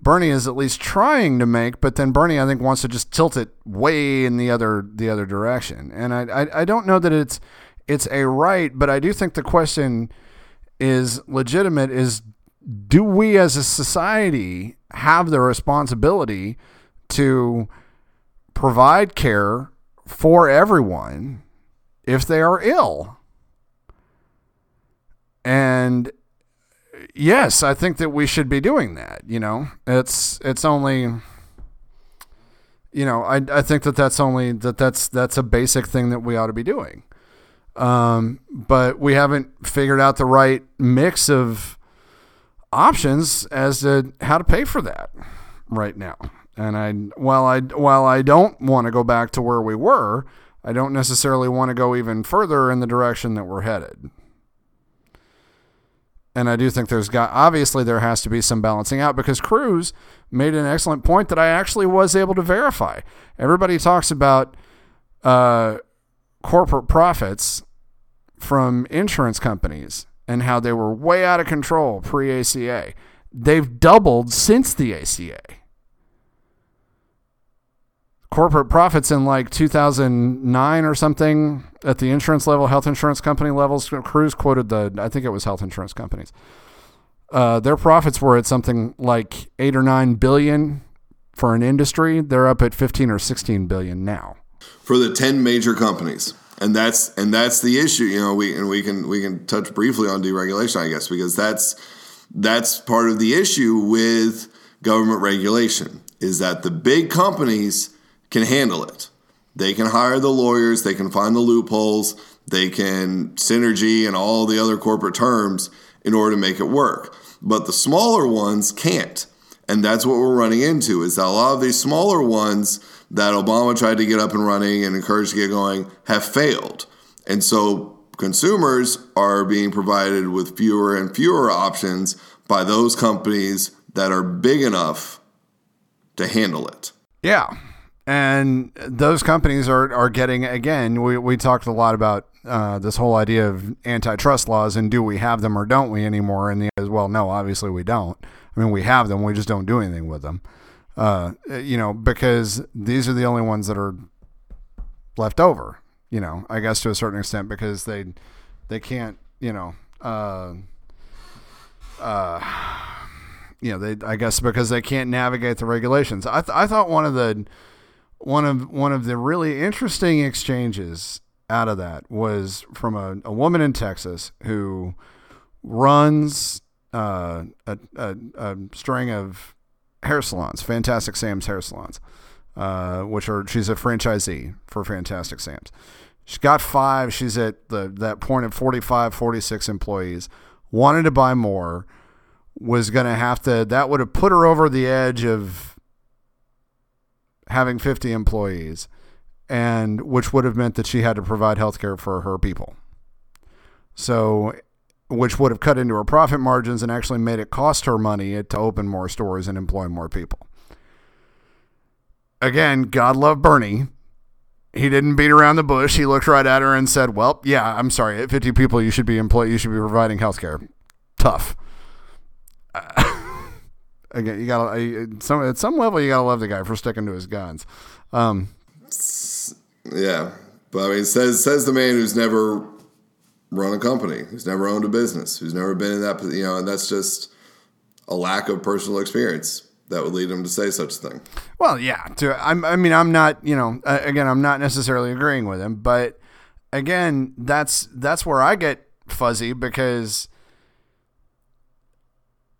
Bernie is at least trying to make. But then Bernie, I think, wants to just tilt it way in the other the other direction. And I I, I don't know that it's it's a right, but I do think the question is legitimate. Is do we as a society have the responsibility to provide care for everyone if they are ill? And yes, I think that we should be doing that, you know. It's it's only you know, I I think that that's only that that's that's a basic thing that we ought to be doing. Um, but we haven't figured out the right mix of options as to how to pay for that right now. And I while I while I don't want to go back to where we were, I don't necessarily want to go even further in the direction that we're headed. And I do think there's got obviously there has to be some balancing out because Cruz made an excellent point that I actually was able to verify. Everybody talks about uh, corporate profits from insurance companies and how they were way out of control pre ACA. They've doubled since the ACA. Corporate profits in like 2009 or something at the insurance level, health insurance company levels. Cruz quoted the, I think it was health insurance companies. Uh, their profits were at something like eight or nine billion for an industry. They're up at 15 or 16 billion now. For the 10 major companies and that's and that's the issue you know we and we can we can touch briefly on deregulation i guess because that's that's part of the issue with government regulation is that the big companies can handle it They can hire the lawyers, they can find the loopholes, they can synergy and all the other corporate terms in order to make it work. But the smaller ones can't. And that's what we're running into is that a lot of these smaller ones that Obama tried to get up and running and encouraged to get going have failed. And so consumers are being provided with fewer and fewer options by those companies that are big enough to handle it. Yeah. And those companies are, are getting, again, we, we talked a lot about uh, this whole idea of antitrust laws and do we have them or don't we anymore? And the as well, no, obviously we don't. I mean, we have them, we just don't do anything with them. Uh, you know, because these are the only ones that are left over. You know, I guess to a certain extent because they they can't. You know, uh, uh, you know, they I guess because they can't navigate the regulations. I th- I thought one of the one of one of the really interesting exchanges out of that was from a, a woman in Texas who runs uh, a, a, a string of hair salons, Fantastic Sam's hair salons, uh, which are she's a franchisee for Fantastic Sam's. She's got five. She's at the that point of 45, 46 employees. Wanted to buy more. Was going to have to. That would have put her over the edge of having 50 employees, and which would have meant that she had to provide health care for her people. So which would have cut into her profit margins and actually made it cost her money to open more stores and employ more people. Again, God love Bernie. He didn't beat around the bush. He looked right at her and said, "Well, yeah, I'm sorry. At 50 people, you should be employ. You should be providing health care. Tough." again, you gotta some at some level you gotta love the guy for sticking to his guns. Um, yeah, but I mean, says says the man who's never run a company, who's never owned a business, who's never been in that, you know, and that's just a lack of personal experience that would lead him to say such a thing. Well, yeah. To I'm, I mean, I'm not, you know, again, I'm not necessarily agreeing with him, but again, that's that's where I get fuzzy because,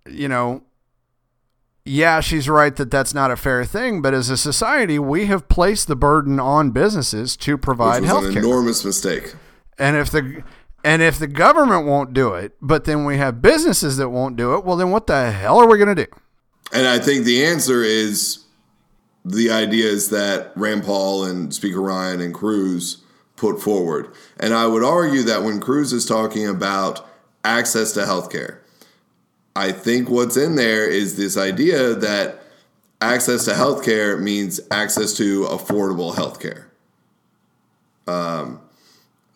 you know, yeah, she's right that that's not a fair thing, but as a society, we have placed the burden on businesses to provide health care. An enormous mistake. And if the and if the government won't do it, but then we have businesses that won't do it, well, then what the hell are we going to do? And I think the answer is the ideas that Rand Paul and Speaker Ryan and Cruz put forward. And I would argue that when Cruz is talking about access to healthcare, I think what's in there is this idea that access to healthcare means access to affordable healthcare. Um,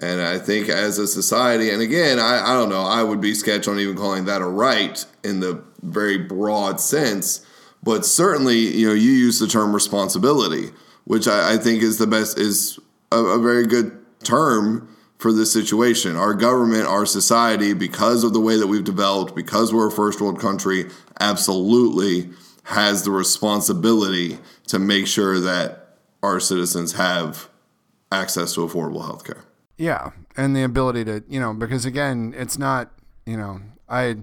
and I think as a society, and again, I, I don't know, I would be sketch on even calling that a right in the very broad sense. But certainly, you know, you use the term responsibility, which I, I think is the best, is a, a very good term for this situation. Our government, our society, because of the way that we've developed, because we're a first world country, absolutely has the responsibility to make sure that our citizens have access to affordable health care. Yeah, and the ability to, you know, because again, it's not, you know, I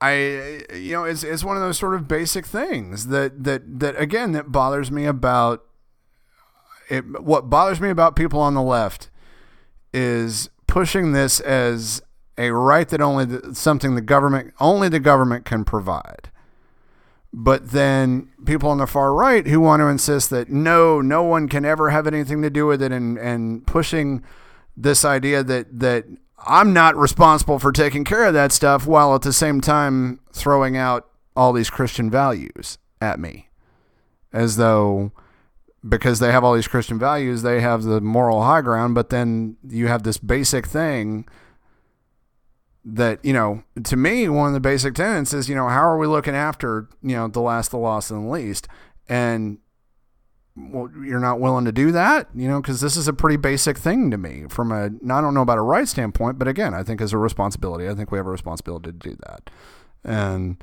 I you know, it's it's one of those sort of basic things that that that again that bothers me about it what bothers me about people on the left is pushing this as a right that only the, something the government only the government can provide. But then people on the far right who want to insist that no, no one can ever have anything to do with it and, and pushing this idea that that I'm not responsible for taking care of that stuff while at the same time throwing out all these Christian values at me as though because they have all these Christian values, they have the moral high ground, but then you have this basic thing that, you know, to me, one of the basic tenets is, you know, how are we looking after, you know, the last, the lost, and the least? And well, you're not willing to do that, you know, because this is a pretty basic thing to me from a, I don't know about a right standpoint, but again, I think as a responsibility, I think we have a responsibility to do that. And,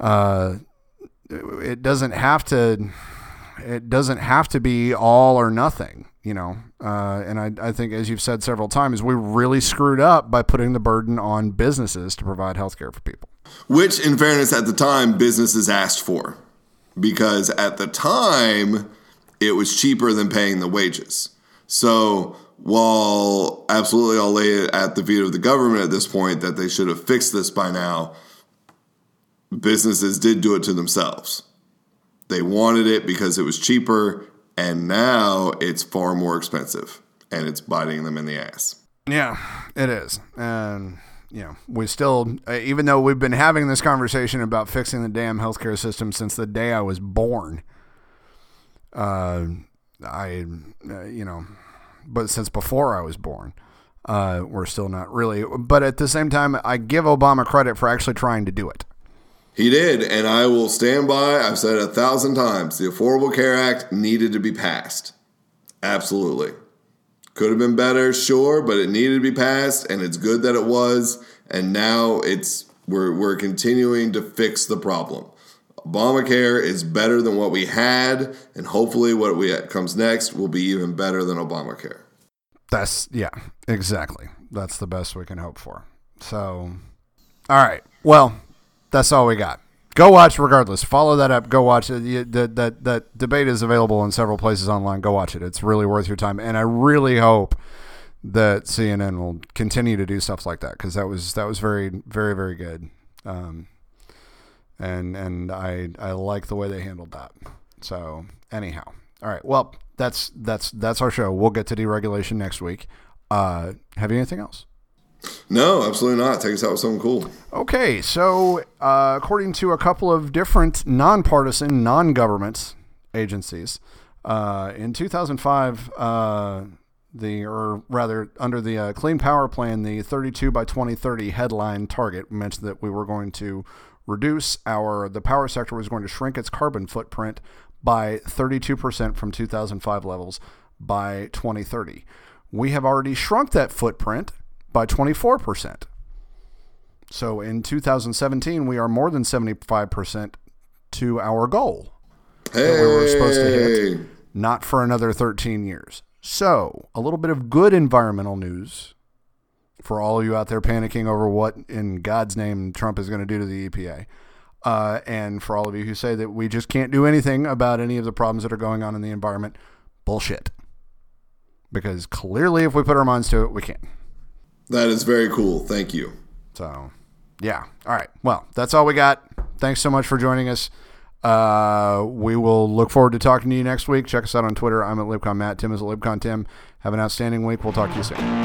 uh, it doesn't have to, it doesn't have to be all or nothing, you know. Uh, and I, I think, as you've said several times, we really screwed up by putting the burden on businesses to provide health care for people. Which, in fairness, at the time, businesses asked for because at the time it was cheaper than paying the wages. So while absolutely I'll lay it at the feet of the government at this point that they should have fixed this by now, businesses did do it to themselves. They wanted it because it was cheaper, and now it's far more expensive, and it's biting them in the ass. Yeah, it is. And, you know, we still, uh, even though we've been having this conversation about fixing the damn healthcare system since the day I was born, uh, I, uh, you know, but since before I was born, uh, we're still not really. But at the same time, I give Obama credit for actually trying to do it. He did, and I will stand by. I've said it a thousand times. The Affordable Care Act needed to be passed. Absolutely. Could have been better, sure, but it needed to be passed, and it's good that it was. And now it's we're we're continuing to fix the problem. Obamacare is better than what we had, and hopefully, what we comes next will be even better than Obamacare. That's yeah, exactly. That's the best we can hope for. So, all right. Well, that's all we got. Go watch regardless. Follow that up. Go watch it. That that that debate is available in several places online. Go watch it. It's really worth your time. And I really hope that CNN will continue to do stuff like that because that was that was very very very good. Um, and and I I like the way they handled that. So anyhow, all right. Well, that's that's that's our show. We'll get to deregulation next week. Uh, have you anything else? No, absolutely not. Take us out with something cool. Okay, so uh, according to a couple of different nonpartisan, non-government agencies, uh, in 2005, uh, the or rather under the uh, Clean Power Plan, the 32 by 2030 headline target mentioned that we were going to reduce our the power sector was going to shrink its carbon footprint by 32% from 2005 levels by 2030. We have already shrunk that footprint by 24%. So in 2017, we are more than 75% to our goal Hey, that we were supposed to hit, not for another 13 years. So, a little bit of good environmental news for all of you out there panicking over what in God's name Trump is going to do to the EPA. Uh, and for all of you who say that we just can't do anything about any of the problems that are going on in the environment, bullshit. Because clearly, if we put our minds to it, we can. That is very cool. Thank you. So, yeah. All right. Well, that's all we got. Thanks so much for joining us. Uh, we will look forward to talking to you next week. Check us out on Twitter. I'm at LibCon Matt. Tim is at LibCon Tim. Have an outstanding week. We'll talk to you soon.